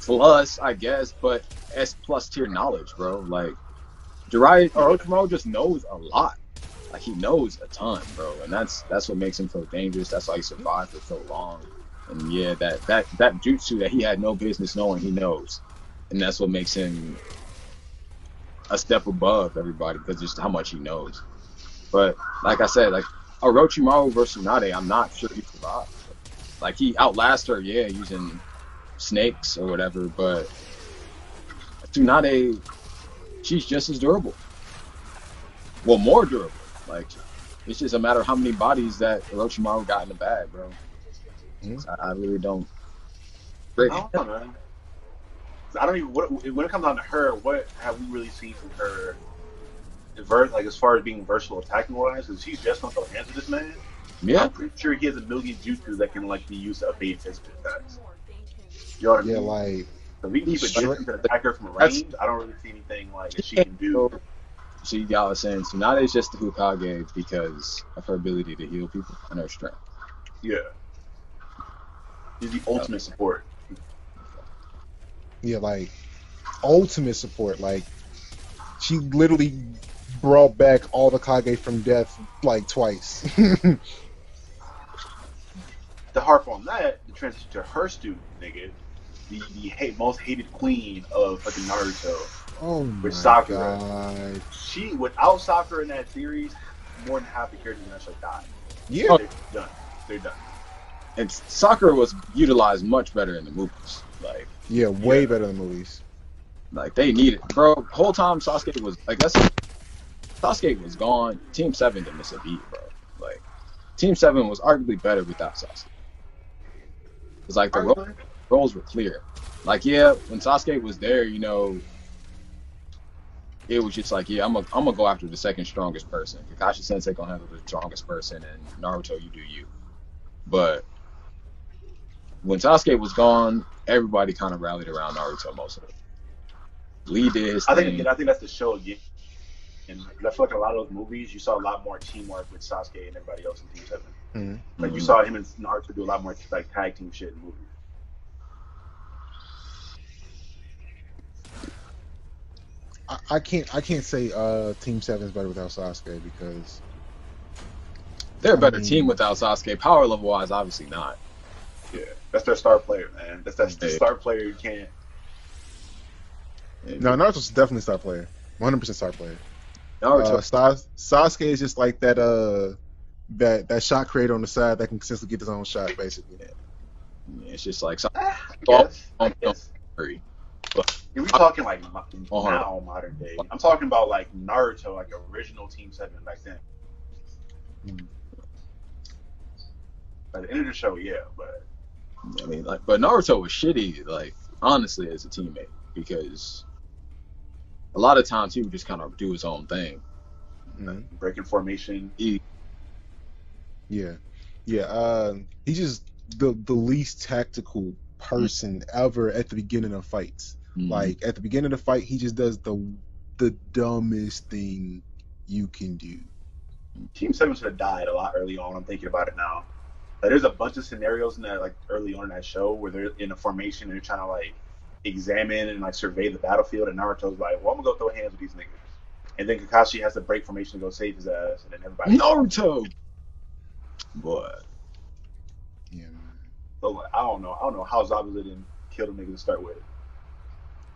plus, I guess, but S plus tier knowledge, bro. Like Jiraiya or Orochimaru just knows a lot. Like he knows a ton, bro, and that's that's what makes him so dangerous. That's why he survived for so long. And yeah, that that that jutsu that he had no business knowing, he knows, and that's what makes him a step above everybody because just how much he knows. But like I said, like Orochimaru versus Tsunade, I'm not sure he survived. Like he outlasts her, yeah, using snakes or whatever, but Tsunade, she's just as durable. Well, more durable. Like it's just a matter of how many bodies that Orochimaru got in the bag, bro. Mhm. So I, I really don't. I don't know, man. I don't even. What, when it comes down to her, what have we really seen from her? Ver, like as far as being versatile attacking wise, because she's just gonna throw hands at this man. Yeah, I'm pretty sure he has a million jutsu that can like be used to evade physical attacks. You know what I Yeah, mean? like So we keep a Sure. distance and attack her from range. I don't really see anything like that she can do see y'all are saying Tsunade is just the Hokage because of her ability to heal people and her strength. Yeah. He's the ultimate support. Yeah, like ultimate support. Like she literally brought back all the Kage from death like twice. To harp on that, the transition to her student, nigga, the, the hate, most hated queen of fucking Naruto. oh my With Sakura. god. She, without Sakura in that series, more than half the characters in that show died. Yeah. They're done. They're done. And Sakura was utilized much better in the movies. Like, Yeah, way Yeah. better in the movies. like they needed, bro. Whole time Sasuke was like that's Sasuke was gone. Team Seven didn't miss a beat, bro. Like, Team Seven was arguably better without Sasuke. It's like the ro- roles were clear. Like, yeah, when Sasuke was there, you know, it was just like, yeah, I'm gonna I'm gonna go after the second strongest person. Kakashi Sensei gonna handle the strongest person, and Naruto, you do you. But when Sasuke was gone, everybody kind of rallied around Naruto most of it. Lee did his I think thing. again, I think that's the show again. And I feel like a lot of those movies, you saw a lot more teamwork with Sasuke and everybody else in Team 7. Mhm. Like you saw him and Naruto do a lot more like tag team shit in movies. I, I can't I can't say uh Team Seven is better without Sasuke because They're a better I mean- team without Sasuke. Power level wise, obviously not. Yeah, that's their star player, man. That's that's the Yeah. star player you can't. no Naruto's definitely star player, 100 percent star player. Naruto, Uh, Sas- Sasuke is just like that uh that that shot creator on the side that can consistently get his own shot basically. Yeah. it's just like Sasuke. I Well, guess. I guess. Curry. Are we talking like mo- hold now modern day? I'm talking about like Naruto, like original Team Seven back then. Hmm. By the end of the show, yeah, but I mean, like, but Naruto was shitty, like, honestly, as a teammate because a lot of times he would just kind of do his own thing. Mhm. breaking formation. He, Yeah, yeah. Uh, he's just the the least tactical person ever at the beginning of fights. mm, Like at the beginning of the fight, he just does the the dumbest thing you can do. Team Seven should have died a lot early on. I'm thinking about it now. Like, there's a bunch of scenarios in that like early on in that show where they're in a formation and they're trying to like examine and like survey the battlefield, and Naruto's like, "Well, I'm gonna go throw hands with these niggas," and then Kakashi has to break formation to go save his ass, and then everybody. Naruto, boy. Yeah, man. So like, I don't know. I don't know how Zabuza didn't kill the nigga to start with.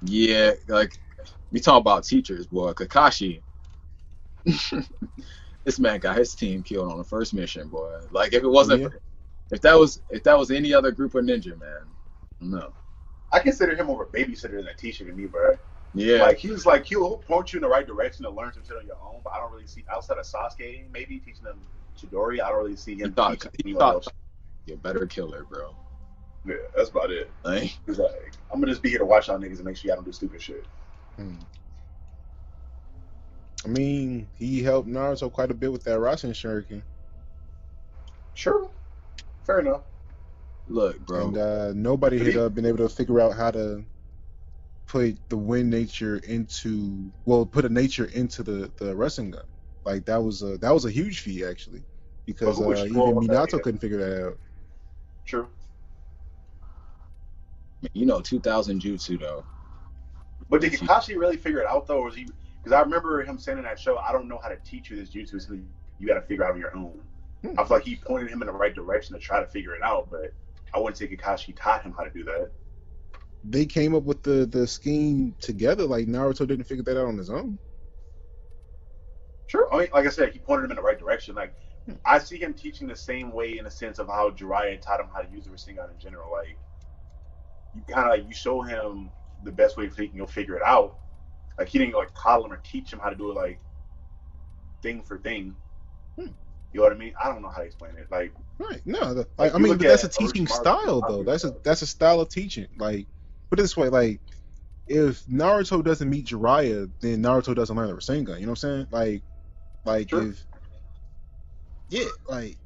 Yeah, like we talk about teachers, boy. Kakashi, this man got his team killed on the first mission, boy. Like if it wasn't, Yeah. if that was, if that was any other group of ninja, man, no. I consider him more of a babysitter than a teacher to me, bro. Yeah, Like he was like he'll point you in the right direction to learn some shit on your own, but I don't really see outside of Sasuke maybe teaching them Chidori. I don't really see him thought, anyone thought else. you're a better killer, bro. Yeah, that's about it. Like, He's like, I'm gonna just be here to watch y'all niggas and make sure y'all don't do stupid shit. Hmm. I mean, he helped Naruto quite a bit with that Rasen Shuriken, Sure, fair enough. look, bro. and uh, nobody had uh, been able to figure out how to put the wind nature into well, put a nature into the the Rasengan. Like that was a that was a huge feat actually, because But who was uh, even strong that Minato couldn't figure that out. True. You know, 2000 jutsu though. But did Kakashi really figure it out though, or was he? Because I remember him saying in that show, "I don't know how to teach you this jutsu. It's something you got to figure out on your own." Hmm. I feel like he pointed him in the right direction to try to figure it out, but I wouldn't say Kakashi taught him how to do that. They came up with the the scheme together. Like Naruto didn't figure that out on his own. Sure. I mean, like I said, he pointed him in the right direction. Like I see him teaching the same way in the sense of how Jiraiya taught him how to use the Rasengan in general. Like you kind of like you show him the best way he can go figure it out. Like he didn't like coddle him or teach him how to do it like thing for thing. Hmm. You know what I mean? I don't know how to explain it. Like Right. No, the, Like, like, I mean, but that's a teaching style, though. That's a that's a style of teaching. Like, put it this way, like, if Naruto doesn't meet Jiraiya, then Naruto doesn't learn the Rasengan. You know what I'm saying? Like, like Sure. if, yeah, like,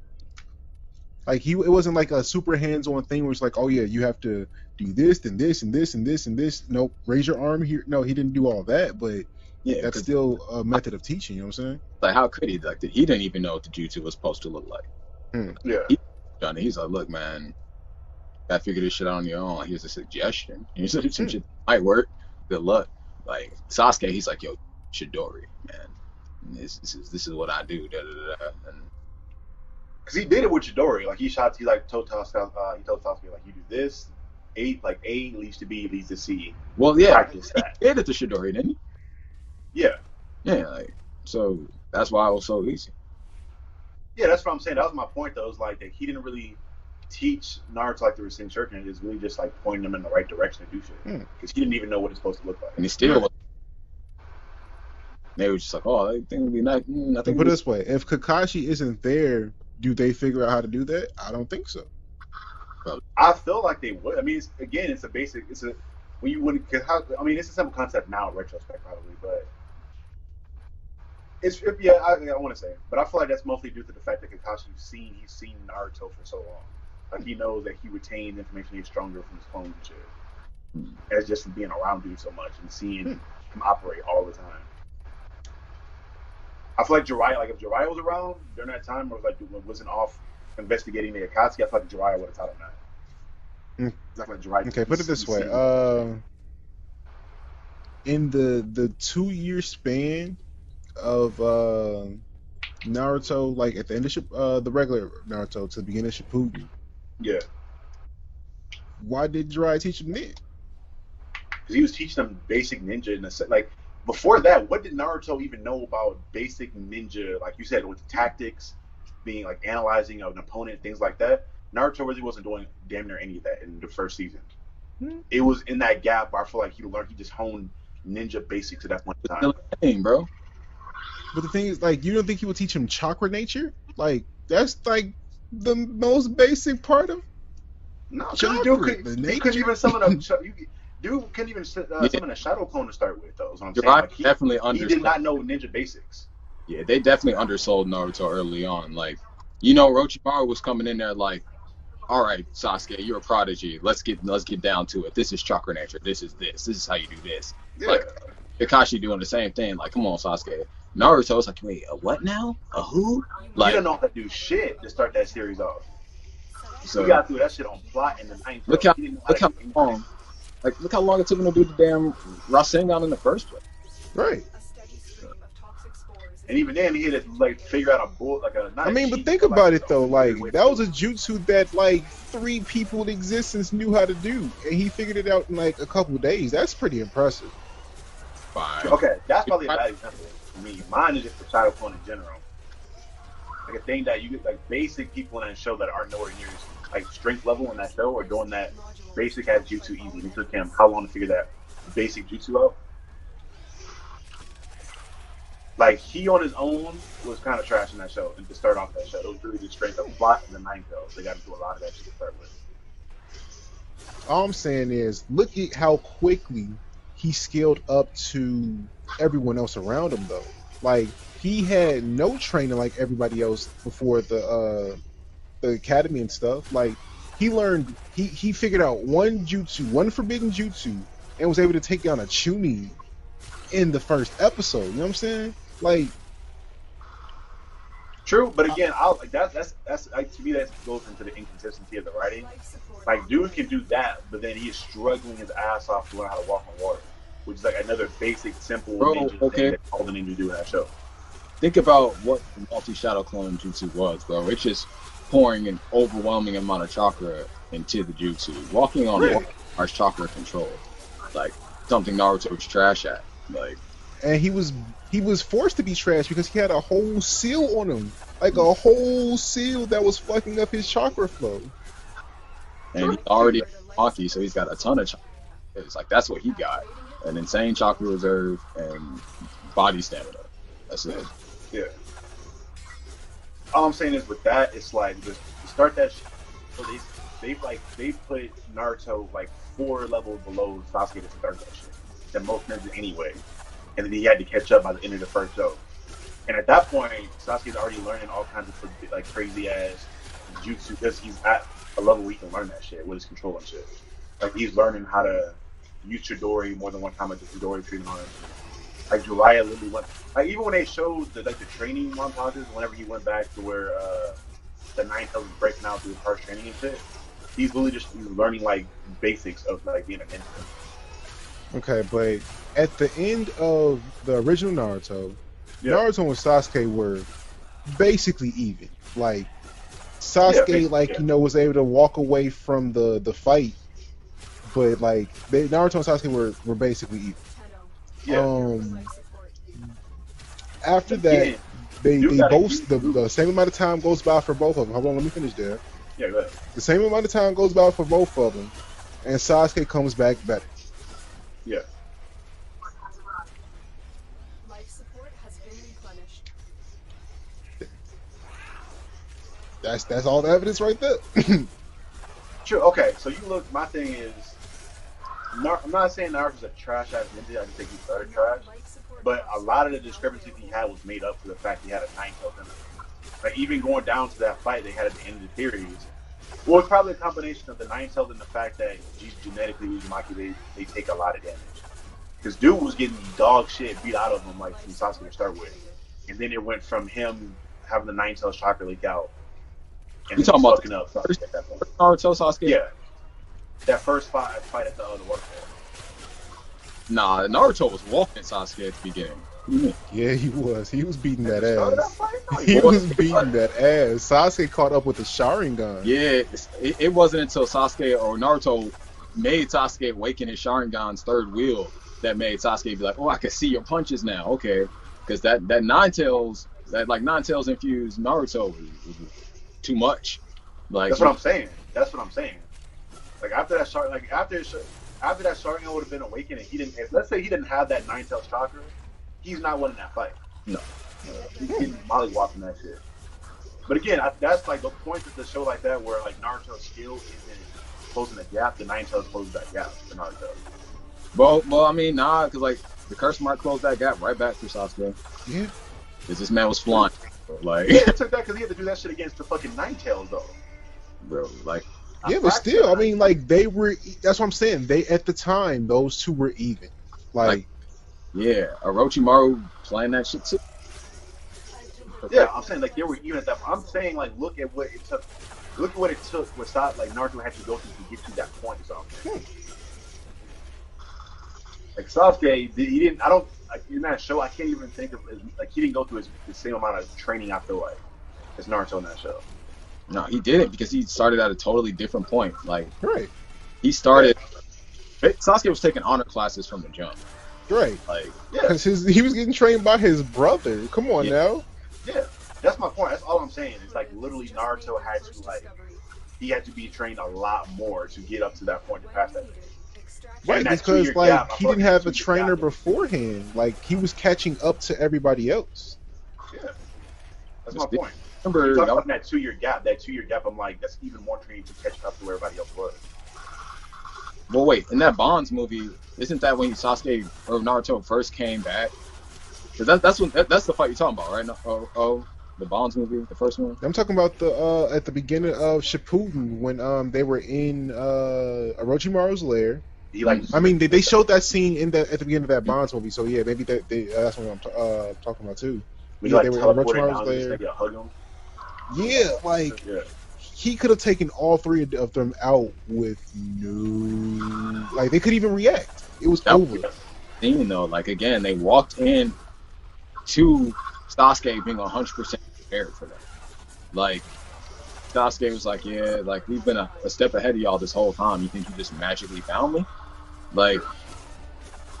like he, it wasn't like a super hands-on thing where it's like, oh yeah, you have to do this and this and this and this and this. Nope, raise your arm here. No, he didn't do all that, but Yeah, that's still a method of teaching. You know what I'm saying? like how could he? Like he didn't even know what the jutsu was supposed to look like. Hmm. Yeah. Johnny, he's like, look, man, I figured this shit out on your own. Here's a suggestion. Here's some some shit that might work. Good luck. Like Sasuke, he's like, yo, Chidori, man. This, this is this is what I do. Da, da, da. And Because he did it with Chidori. Like he shot, he like told Sasuke, uh, he told Sasuke like you do this, A like A leads to B leads to C. well, yeah, Practice he that. did it to Chidori, didn't he? Yeah, Yeah, like so that's why it was so easy. yeah, that's what I'm saying. That was my point though. Is like that he didn't really teach Naruto like the Rasen Shuriken. It's really just like pointing him in the right direction to do shit. Hmm. Because he didn't even know what it's supposed to look like. And he still. They were just like, oh, I think it'd be nice. Mm, I think put it this. way, if Kakashi isn't there, do they figure out how to do that? I don't think so. I feel like they would. I mean, it's, again, it's a basic. It's a when you wouldn't. Cause how, I mean, it's a simple concept now in retrospect, probably, but it's yeah. I, I want to say, but I feel like that's mostly due to the fact that Kakashi's seen he's seen Naruto for so long. Like he knows that he retained information he's stronger from his clones and shit. Hmm. As just from being around dude so much and seeing Hmm. him operate all the time. I feel like Jiraiya, like if Jiraiya was around during that time, or was like wasn't off investigating the Akatsuki, I feel like Jiraiya would have taught him that. Feel like Jiraiya Okay, put it this way. Uh, in the the two year span of uh, Naruto, like at the end of uh, the regular Naruto to the beginning of Shippuden, yeah, why did Jiraiya teach him then? because he was teaching them basic ninja in a set. Like before that, what did Naruto even know about basic ninja? Like you said, with tactics, being like analyzing an opponent, things like that. Naruto really wasn't doing damn near any of that in the first season. Hmm. It was in that gap where I feel like he learned. He just honed ninja basics at that point in time. Still a thing, bro. But the thing is, like, you don't think he would teach him chakra nature? Like, that's like the most basic part of. No, because Chakra, dude, could, the he couldn't even summon a sh- you, dude couldn't even uh, Yeah. summon a shadow clone to start with. Though, is what I'm saying. Like, he, definitely he did not know ninja basics. Yeah, they definitely undersold Naruto early on. Like, you know, Orochimaru was coming in there like, "All right, Sasuke, you're a prodigy. Let's get let's get down to it. This is chakra nature. This is this. This is how you do this." Yeah. Like, Kakashi doing the same thing. Like, come on, Sasuke. Naruto's like, wait, a what now? A who? Like, Like, don't know how to do shit to start that series off. so he got through that shit on plot in the ninth. Look how- look how anything. long, like, look how long it took him to do the damn Rasengan in the first place. Right. A steady stream of toxic spores is And even then, he had to like figure out a bull like a. not I a mean, but think about it though. Like, that was a jutsu that like three people in existence knew how to do, and he figured it out in like a couple days. That's pretty impressive. Fine. Okay, that's probably a bad example for me. Mine is just for Shadow Clone in general. Like a thing that you get like basic people in that show that are nowhere near like strength level in that show or doing that basic ass jutsu easy. It took him how long to figure that basic jutsu out? Like he on his own was kind of trash in that show and to start off that show. It was really just straight up plot and the ninth though. They got to do a lot of that shit to start with. All I'm saying is, look at how quickly he scaled up to everyone else around him, though. Like he had no training like everybody else before the uh, the academy and stuff. Like he learned, he he figured out one jutsu, one forbidden jutsu, and was able to take down a Chunin in the first episode. You know what I'm saying? Like True, but again, I'll like that's that's that's like, to me that goes into the inconsistency of the writing. Like dude can do that, but then he is struggling his ass off to learn how to walk on water, which is like another basic, simple Bro, ninja okay. thing that all the ninjas do in that show. Think about what multi shadow clone jutsu was, bro. It's just pouring an overwhelming amount of chakra into the jutsu. Walking on Really? water chakra control. Like something Naruto was trash at. Like and he was he was forced to be trash because he had a whole seal on him, like a whole seal that was fucking up his chakra flow. and he's already hockey, so he's got a ton of chakra. It's like that's what he got. An insane chakra reserve and body stamina. That's it. Yeah. All I'm saying is with that, it's like just start that. Sh- so they they like they put Naruto like four levels below Sasuke to start that shit. Than most ninjas anyway, and then he had to catch up by the end of the first show. And at that point, Sasuke's already learning all kinds of like crazy ass jutsu because he's at a level where he can learn that shit with his control and shit. Like he's learning how to use Chidori more than one time with the Chidori treatment on him. Like Jiraiya literally went like even when they showed the like the training montages, whenever he went back to where uh, the Tails was breaking out through harsh training and shit, he's really just he's learning like basics of like being a ninja. Okay, but at the end of the original Naruto, Yeah. Naruto and Sasuke were basically even. Like Sasuke, basically, like yeah. you know, was able to walk away from the the fight, but like they, Naruto and Sasuke were were basically even. Tenno, Yeah. Um, after that, Yeah. they You they both the, the same amount of time goes by for both of them. Hold on, let me finish there. Yeah, go ahead. The same amount of time goes by for both of them, and Sasuke comes back better. Yeah. Life support has been replenished. That's that's all the evidence right there. sure. Okay, so you look. My thing is, I'm not saying Naruto's a trash ass ninja. I just think he's better trash. But a lot of the discrepancies he had was made up for the fact he had a nine tail in him. Like even going down to that fight they had at the end of the series, well, it's probably a combination of the nine tails and the fact that genetically Uzumaki they, they take a lot of damage. Because dude was getting dog shit beat out of him like from Sasuke to start with, and then it went from him having the nine tails chakra leak out. And You talking about fucking up that point. Naruto Sasuke. Yeah, that first fight fight at the other waterfall. Nah, Naruto was walking Sasuke at the beginning. What do you mean? yeah, he was. He was beating that At the start of ass. that fight? No, He wasn't. was beating that ass. Sasuke caught up with the Sharingan. Yeah, it, it wasn't until Sasuke or Naruto made Sasuke waken his Sharingan's third wheel that made Sasuke be like, "Oh, I can see your punches now." Okay, because that that nine tails, that like nine tails infused Naruto was, was too much. Like That's what I'm saying. That's what I'm saying. Like after that Shar like after after that Sharingan would have been awakened, and he didn't. If, let's say he didn't have that nine tails chakra, he's not winning that fight. No. he's getting mollywopping that shit. But again, I, that's like the point of the show like that, where like Naruto's skill isn't closing the gap. The nine tails closes that gap for Naruto. well, well, I mean, nah, because like the curse mark closed that gap right back for Sasuke. Yeah. Because this man was flying, like, Yeah, it took that because he had to do that shit against the fucking nine tails though. bro, like Yeah, but still, I mean, like they were. That's what I'm saying. They at the time, those two were even. Like, Like- yeah, Orochimaru playing that shit too. Yeah, I'm saying like they were even at that. I'm saying like look at what it took. Look at what it took. What Sa- like Naruto had to go through to get to that point. So hmm. like Sasuke, did- he didn't. I don't like in that show. I can't even think of like he didn't go through his, the same amount of training. I feel like as Naruto in that show. No, he didn't because he started at a totally different point. Like right, he started. Sasuke was taking honor classes from the jump. right. Like Yeah, Because his he was getting trained by his brother. Come on Yeah. now. yeah. That's my point. That's all I'm saying. It's like literally Naruto had to like he had to be trained a lot more to get up to that point to pass that. Right, because like he didn't have a trainer beforehand. Like he was catching up to everybody else. Yeah, that's my point. Remember, Talking that about that two year gap, that two year gap, I'm like, that's even more training to catch up to where everybody else was. well, wait, in that Bonds movie, isn't that when Sasuke or Naruto first came back? Because that, that's when that, that's the fight you're talking about, right? No, oh, oh, the Bonds movie, the first one. I'm talking about the uh at the beginning of Shippuden when um they were in uh Orochimaru's lair. He like, I mean, they, they showed that scene in the at the beginning of that Bonds movie. So yeah, maybe that they, uh, that's what I'm t- uh, talking about too. we yeah, like they were in teleported Orochimaru's down and just lair. Yeah, hug him. Yeah, like Yeah, he could have taken all three of them out with no, like they couldn't even react. It was That- over. Scene though, like again, they walked in to Sasuke being 100 percent prepared for that. Like Sasuke was like, yeah, like we've been a, a step ahead of y'all this whole time. You think you just magically found me? Like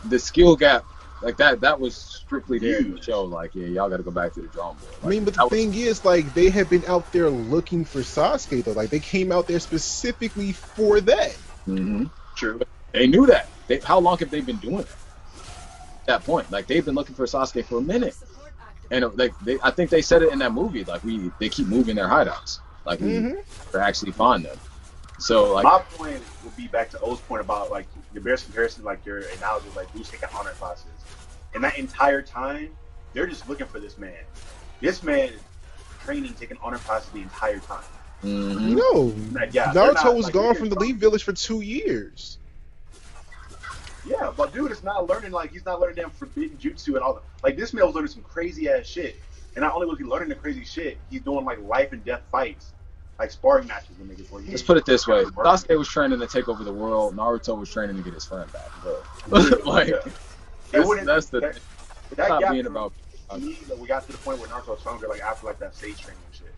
the skill gap, like that, that was strictly there to Huge. show, like, yeah, y'all got to go back to the drawing board. I mean, but the was- thing is, like, they had been out there looking for Sasuke, though. Like, they came out there specifically for that. Mm-hmm. true. They knew that. They, how long have they been doing it? At that point, like they've been looking for Sasuke for a minute, and like they, I think they said it in that movie. Like we, they keep moving their hideouts, like we Mm-hmm. to actually find them. So like, My point would be back to O's point about like your best comparison, like your analogy, like who's taking honor classes. And that entire time, they're just looking for this man. This man is training, taking honor classes the entire time. mhm. No, Like, yeah, Naruto not, was like, gone from the Leaf Village for two years. Yeah, but dude, it's not learning like he's not learning damn forbidden jutsu and all that. Like this man was learning some crazy ass shit, and not only was he learning the crazy shit, he's doing like life and death fights, like sparring matches when they get. Let's put it this way: Sasuke was training to take over the world. Naruto was training to get his friend back, bro. like Yeah. It that's, wouldn't- that's the that- thing. that Stop gap being about. me, that we got to the point where Naruto was stronger, like after like that stage training and shit.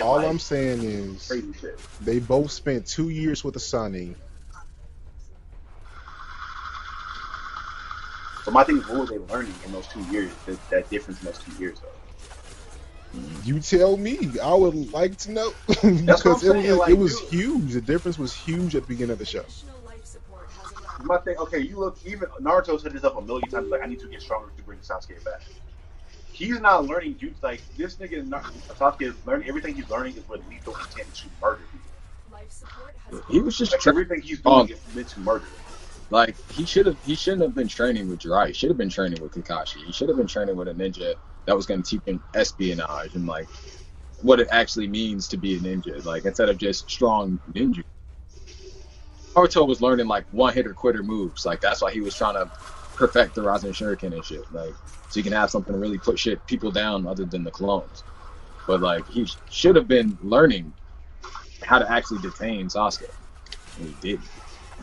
Uh, all like, I'm saying is crazy shit. they both spent two years with a Sannin. So my thing is, what were they learning in those two years? That, that difference in those two years, though. You tell me. I would like to know because it was like, it was dude. huge. The difference was huge at the beginning of the show. My thing, okay, you look. Even Naruto said this up a million times. Like, I need to get stronger to bring Sasuke back. He's not learning jutsu. Like this nigga, Sasuke is learning everything he's learning is with lethal intent to murder people. Life support has He was just Like tra- everything he's doing Um, is meant to murder. like he should have. He shouldn't have been training with Jiraiya. He should have been training with Kakashi. He should have been training with a ninja that was going to teach him espionage and like what it actually means to be a ninja. Like instead of just strong ninja. Naruto was learning like one hitter quitter moves. Like that's why he was trying to perfect the Rasen Shuriken and shit. Like so you can have something to really put shit people down other than the clones. But like he sh- should have been learning how to actually detain Sasuke. And he didn't.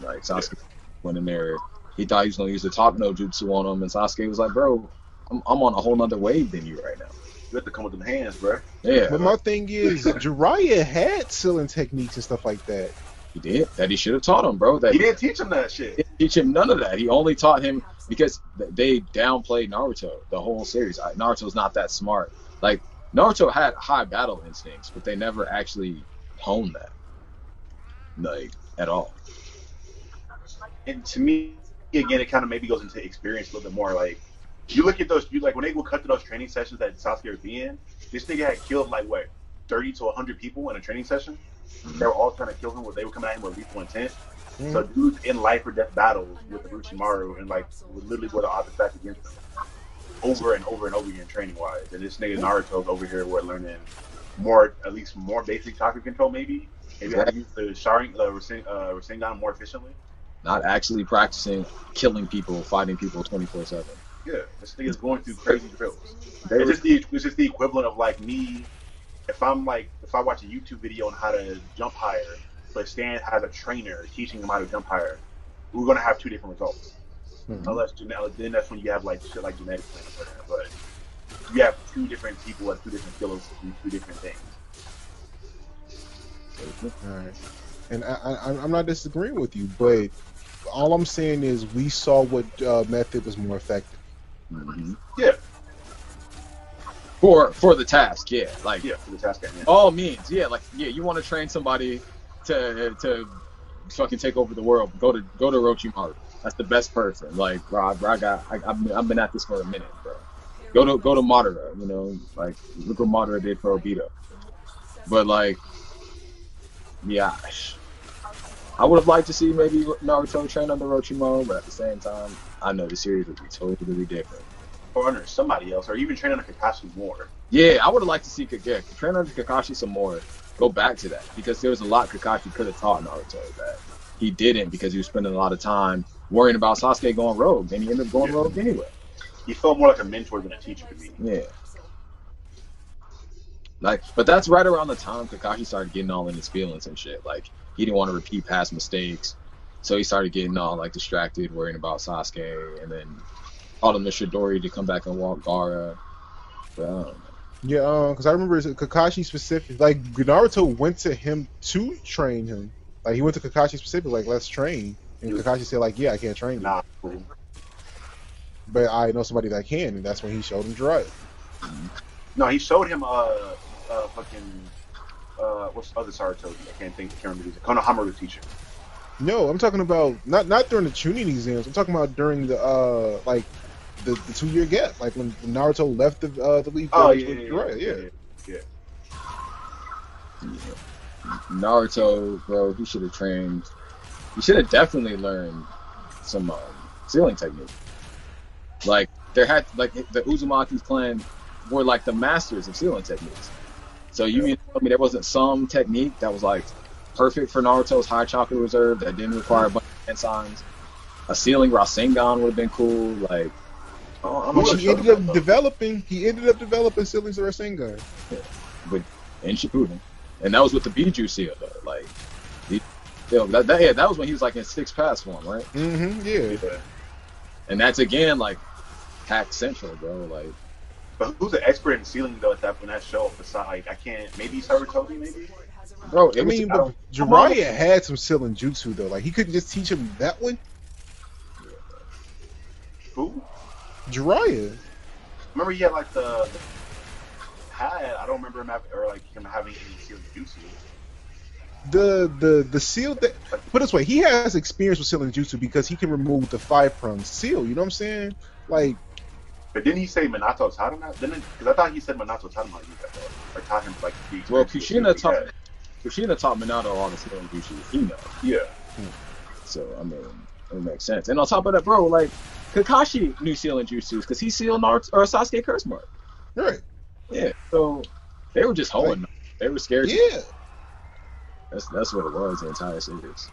Like Sasuke went in there, he thought he was gonna use the talk no jutsu on him, and Sasuke was like, "Bro, I'm, I'm on a whole nother wave than you right now." You have to come with them hands, bro. Yeah, But my thing is, Jiraiya had sealing techniques and stuff like that. He did that. He should have taught him, bro. That He didn't teach him that shit. didn't teach him none of that. He only taught him because they downplayed Naruto the whole series. Naruto's not that smart. Like Naruto had high battle instincts, but they never actually honed that, like at all. And to me, again, it kind of maybe goes into experience a little bit more. Like you look at those, you like when they would cut to those training sessions that Sasuke would be in. This nigga had killed like what, thirty to hundred people in a training session. They were all trying to kill him. They were coming at him with lethal intent. So mm-hmm. dudes in life or death battles with Orochimaru and like literally go the odds stack against them over and over and over again training wise. And this nigga mm-hmm. Naruto's over here we're learning more at least more basic chakra control maybe. Maybe how to use the Sharing the Rasen- uh, Rasengan more efficiently. Not actually practicing killing people, fighting people 24 seven. Yeah, this nigga's going through crazy drills. It's just the it's just the equivalent of like me if I'm like if I watch a YouTube video on how to jump higher, but Stan has a trainer teaching him how to jump higher, we're gonna have two different results. Mhm. Unless gene- then that's when you have like shit like genetics playing a part in it. But you have two different people with two different skills to do two different things. Alright. And I, I, I'm not disagreeing with you, but all I'm saying is we saw what uh, method was more effective. Mhm. Yeah, For for the task, yeah. Like yeah, for the task all means, yeah. Like yeah, you want to train somebody to to fucking take over the world. Go to go to Orochimaru. That's the best person. Like bro, bro, I got I, I've, been, I've been at this for a minute, bro. Go to go to Madara. You know, like look what Madara did for Obito. But like, yeah, I would have liked to see maybe Naruto train under Orochimaru, but at the same time, I know the series would be totally different. Or somebody else, or even training under Kakashi more. Yeah, I would have liked to see Kage- train under Kakashi some more. Go back to that because there was a lot Kakashi could have taught Naruto that he didn't because he was spending a lot of time worrying about Sasuke going rogue, and he ended up going Yeah. rogue anyway. He felt more like a mentor than a teacher to me. Yeah, like, but that's right around the time Kakashi started getting all in his feelings and shit. Like, he didn't want to repeat past mistakes, so he started getting all like distracted, worrying about Sasuke, and then called him the Chidori to come back and walk Gaara. But, I don't. Yeah, because I remember Kakashi specific. Like Naruto went to him to train him. Like he went to Kakashi specific, like let's train. And Kakashi said like, yeah, I can't train you, Nah, cool. but I know somebody that can, and that's when he showed him Jiraiya. No, he showed him uh uh fucking uh what's the other Sarutobi? I can't think. I can't remember. He's a Konohamaru teacher. No, I'm talking about not not during the Chunin exams. I'm talking about during the uh like the, the two year gap, like when Naruto left the uh, the league. Oh with yeah, yeah, yeah, Jiraiya, yeah, yeah. yeah. Naruto, bro, he should have trained. He should have definitely learned some um, sealing technique. Like there had like the Uzumaki's clan were like the masters of sealing techniques. So you mean to tell me there wasn't some technique that was like perfect for Naruto's high chakra reserve that didn't require a bunch of hand signs? a sealing Rasengan would have been cool. Like, I'm Which he sure. ended up developing. He ended up developing Silly's Rasengan. with in Shippuden, and that was with the Biju seal though. Like, he, yo, that, that yeah, that was when he was like in six paths form, right? Mm-hmm. Yeah. Yeah. And that's again like hack central, bro. Like, But who's an expert in sealing though at that in that show? Besides, like, I can't. Maybe Sarutobi, maybe. bro, it I was mean, I but don't- Jiraiya had some sealing jutsu though. Like he couldn't just teach him that one. Who? Jiraiya. Remember he had like the, the had. I don't remember him having or like him having any sealing jutsu. The the the seal that put it this way, he has experience with sealing jutsu because he can remove the five prong seal. You know what I'm saying? Like But didn't he say Minato taught him that? Didn't? Because I thought he said Minato taught him how to use that though, or taught him like the well, Kushina taught he Kushina taught Minato all the skill Gucci he know. had. Yeah. So I mean, it makes sense. And on top of that, bro, like Kakashi knew sealing jutsus because he sealed Naruto or Sasuke curse mark. right. Yeah. So they were just holding. They were scared. Yeah. That's that's what it was. The entire series.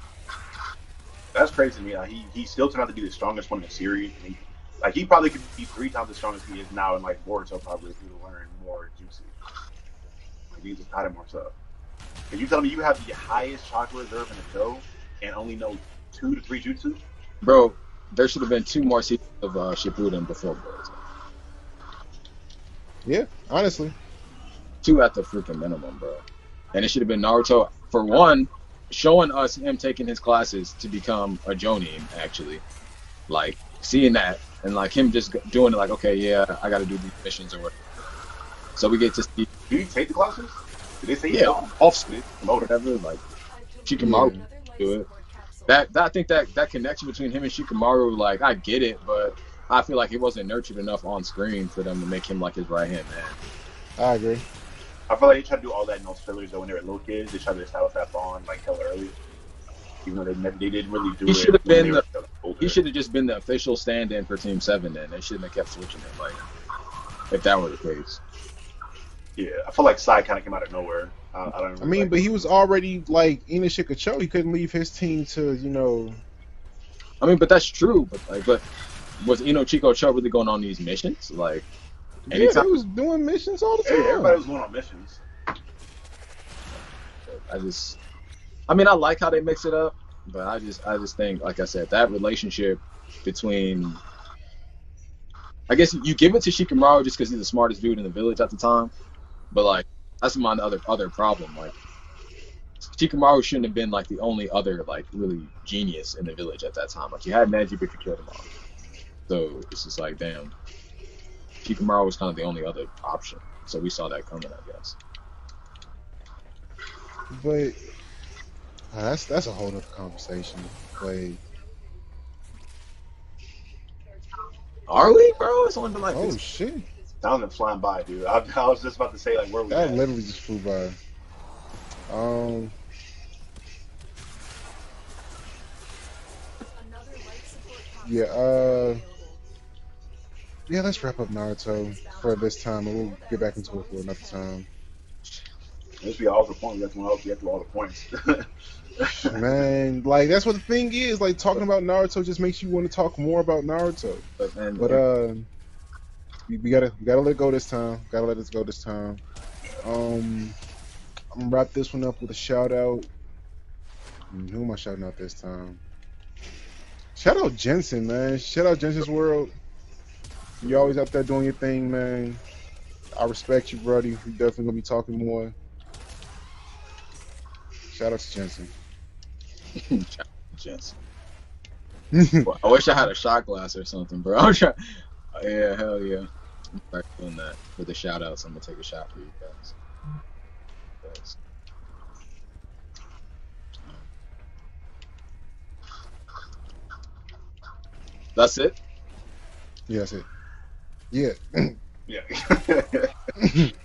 That's crazy to me. Like, he he still turned out to be the strongest one in the series. And he, like he probably could be three times as strong as he is now, and like Boruto probably if he would learn more jutsu. Like he just taught him more stuff. If you tell me you have the highest chakra reserve in the show and only know two to three jutsu, Bro, there should have been two more seasons of uh, Shippuden before Boruto. Yeah. Honestly. Two at the freaking minimum, bro. And it should have been Naruto for one, showing us him taking his classes to become a Jonin. Actually, like seeing that and like him just doing it. Like, okay, yeah, I got to do these missions or whatever. So we get to see, did he take the classes? Did they say yeah, took them? off screen, Promoted. whatever. Like Shikamaru do it. That, that I think that that connection between him and Shikamaru, like I get it, but I feel like it wasn't nurtured enough on screen for them to make him like his right hand man. I agree. I feel like they tried to do all that in those fillers though when they were little kids. They tried to establish that bond like hella early. Even though they never, they didn't really do He it. should have been the- He should have just been the official stand-in for Team Seven. Then they shouldn't have kept switching it. Like, if that were the case. Yeah, I feel like Sai kind of came out of nowhere. I, I don't. I mean, but he was already like in the Shikacho. He couldn't leave his team to, you know. I mean, but that's true. But like, but was Ino-Shika-Cho really going on these missions? Like, Yeah, he was doing missions all the Hey, everybody was going on missions. I just, I mean, I like how they mix it up, but I just, I just think, like I said, that relationship between, I guess you give it to Shikamaru just because he's the smartest dude in the village at the time, but like that's my other other problem. Like, Shikamaru shouldn't have been like the only other like really genius in the village at that time. Like you had Neji, but you killed him all. So it's just like, damn, Shikamaru was kind of the only other option. So we saw that coming, I guess. But uh, that's that's a whole other conversation. But Are we, bro? It's only been like oh this shit, That was flying by, dude. I, I was just about to say like where we that at. literally just flew by. Um, yeah. Uh, yeah. Let's wrap up Naruto for this time, and we'll get back into it for another time. This be all the points. Have to we have to all the points. Man, like that's what the thing is. Like talking about Naruto just makes you want to talk more about Naruto. But, man, But uh, we, we gotta we gotta let go this time. Gotta let it go this time. Um, I'm gonna wrap this one up with a shout out. Who am I shouting out this time? Shout out Jensen, man. Shout out Jensen's World. You always out there doing your thing, man. I respect you, buddy. We definitely gonna be talking more. Shout out to Jensen. Jensen. I wish I had a shot glass or something, bro. I'm. Yeah, hell yeah. I'm start doing that for the shout outs. I'm gonna take a shot for you guys. Thanks. That's it. yeah, that's it. Yeah. yeah.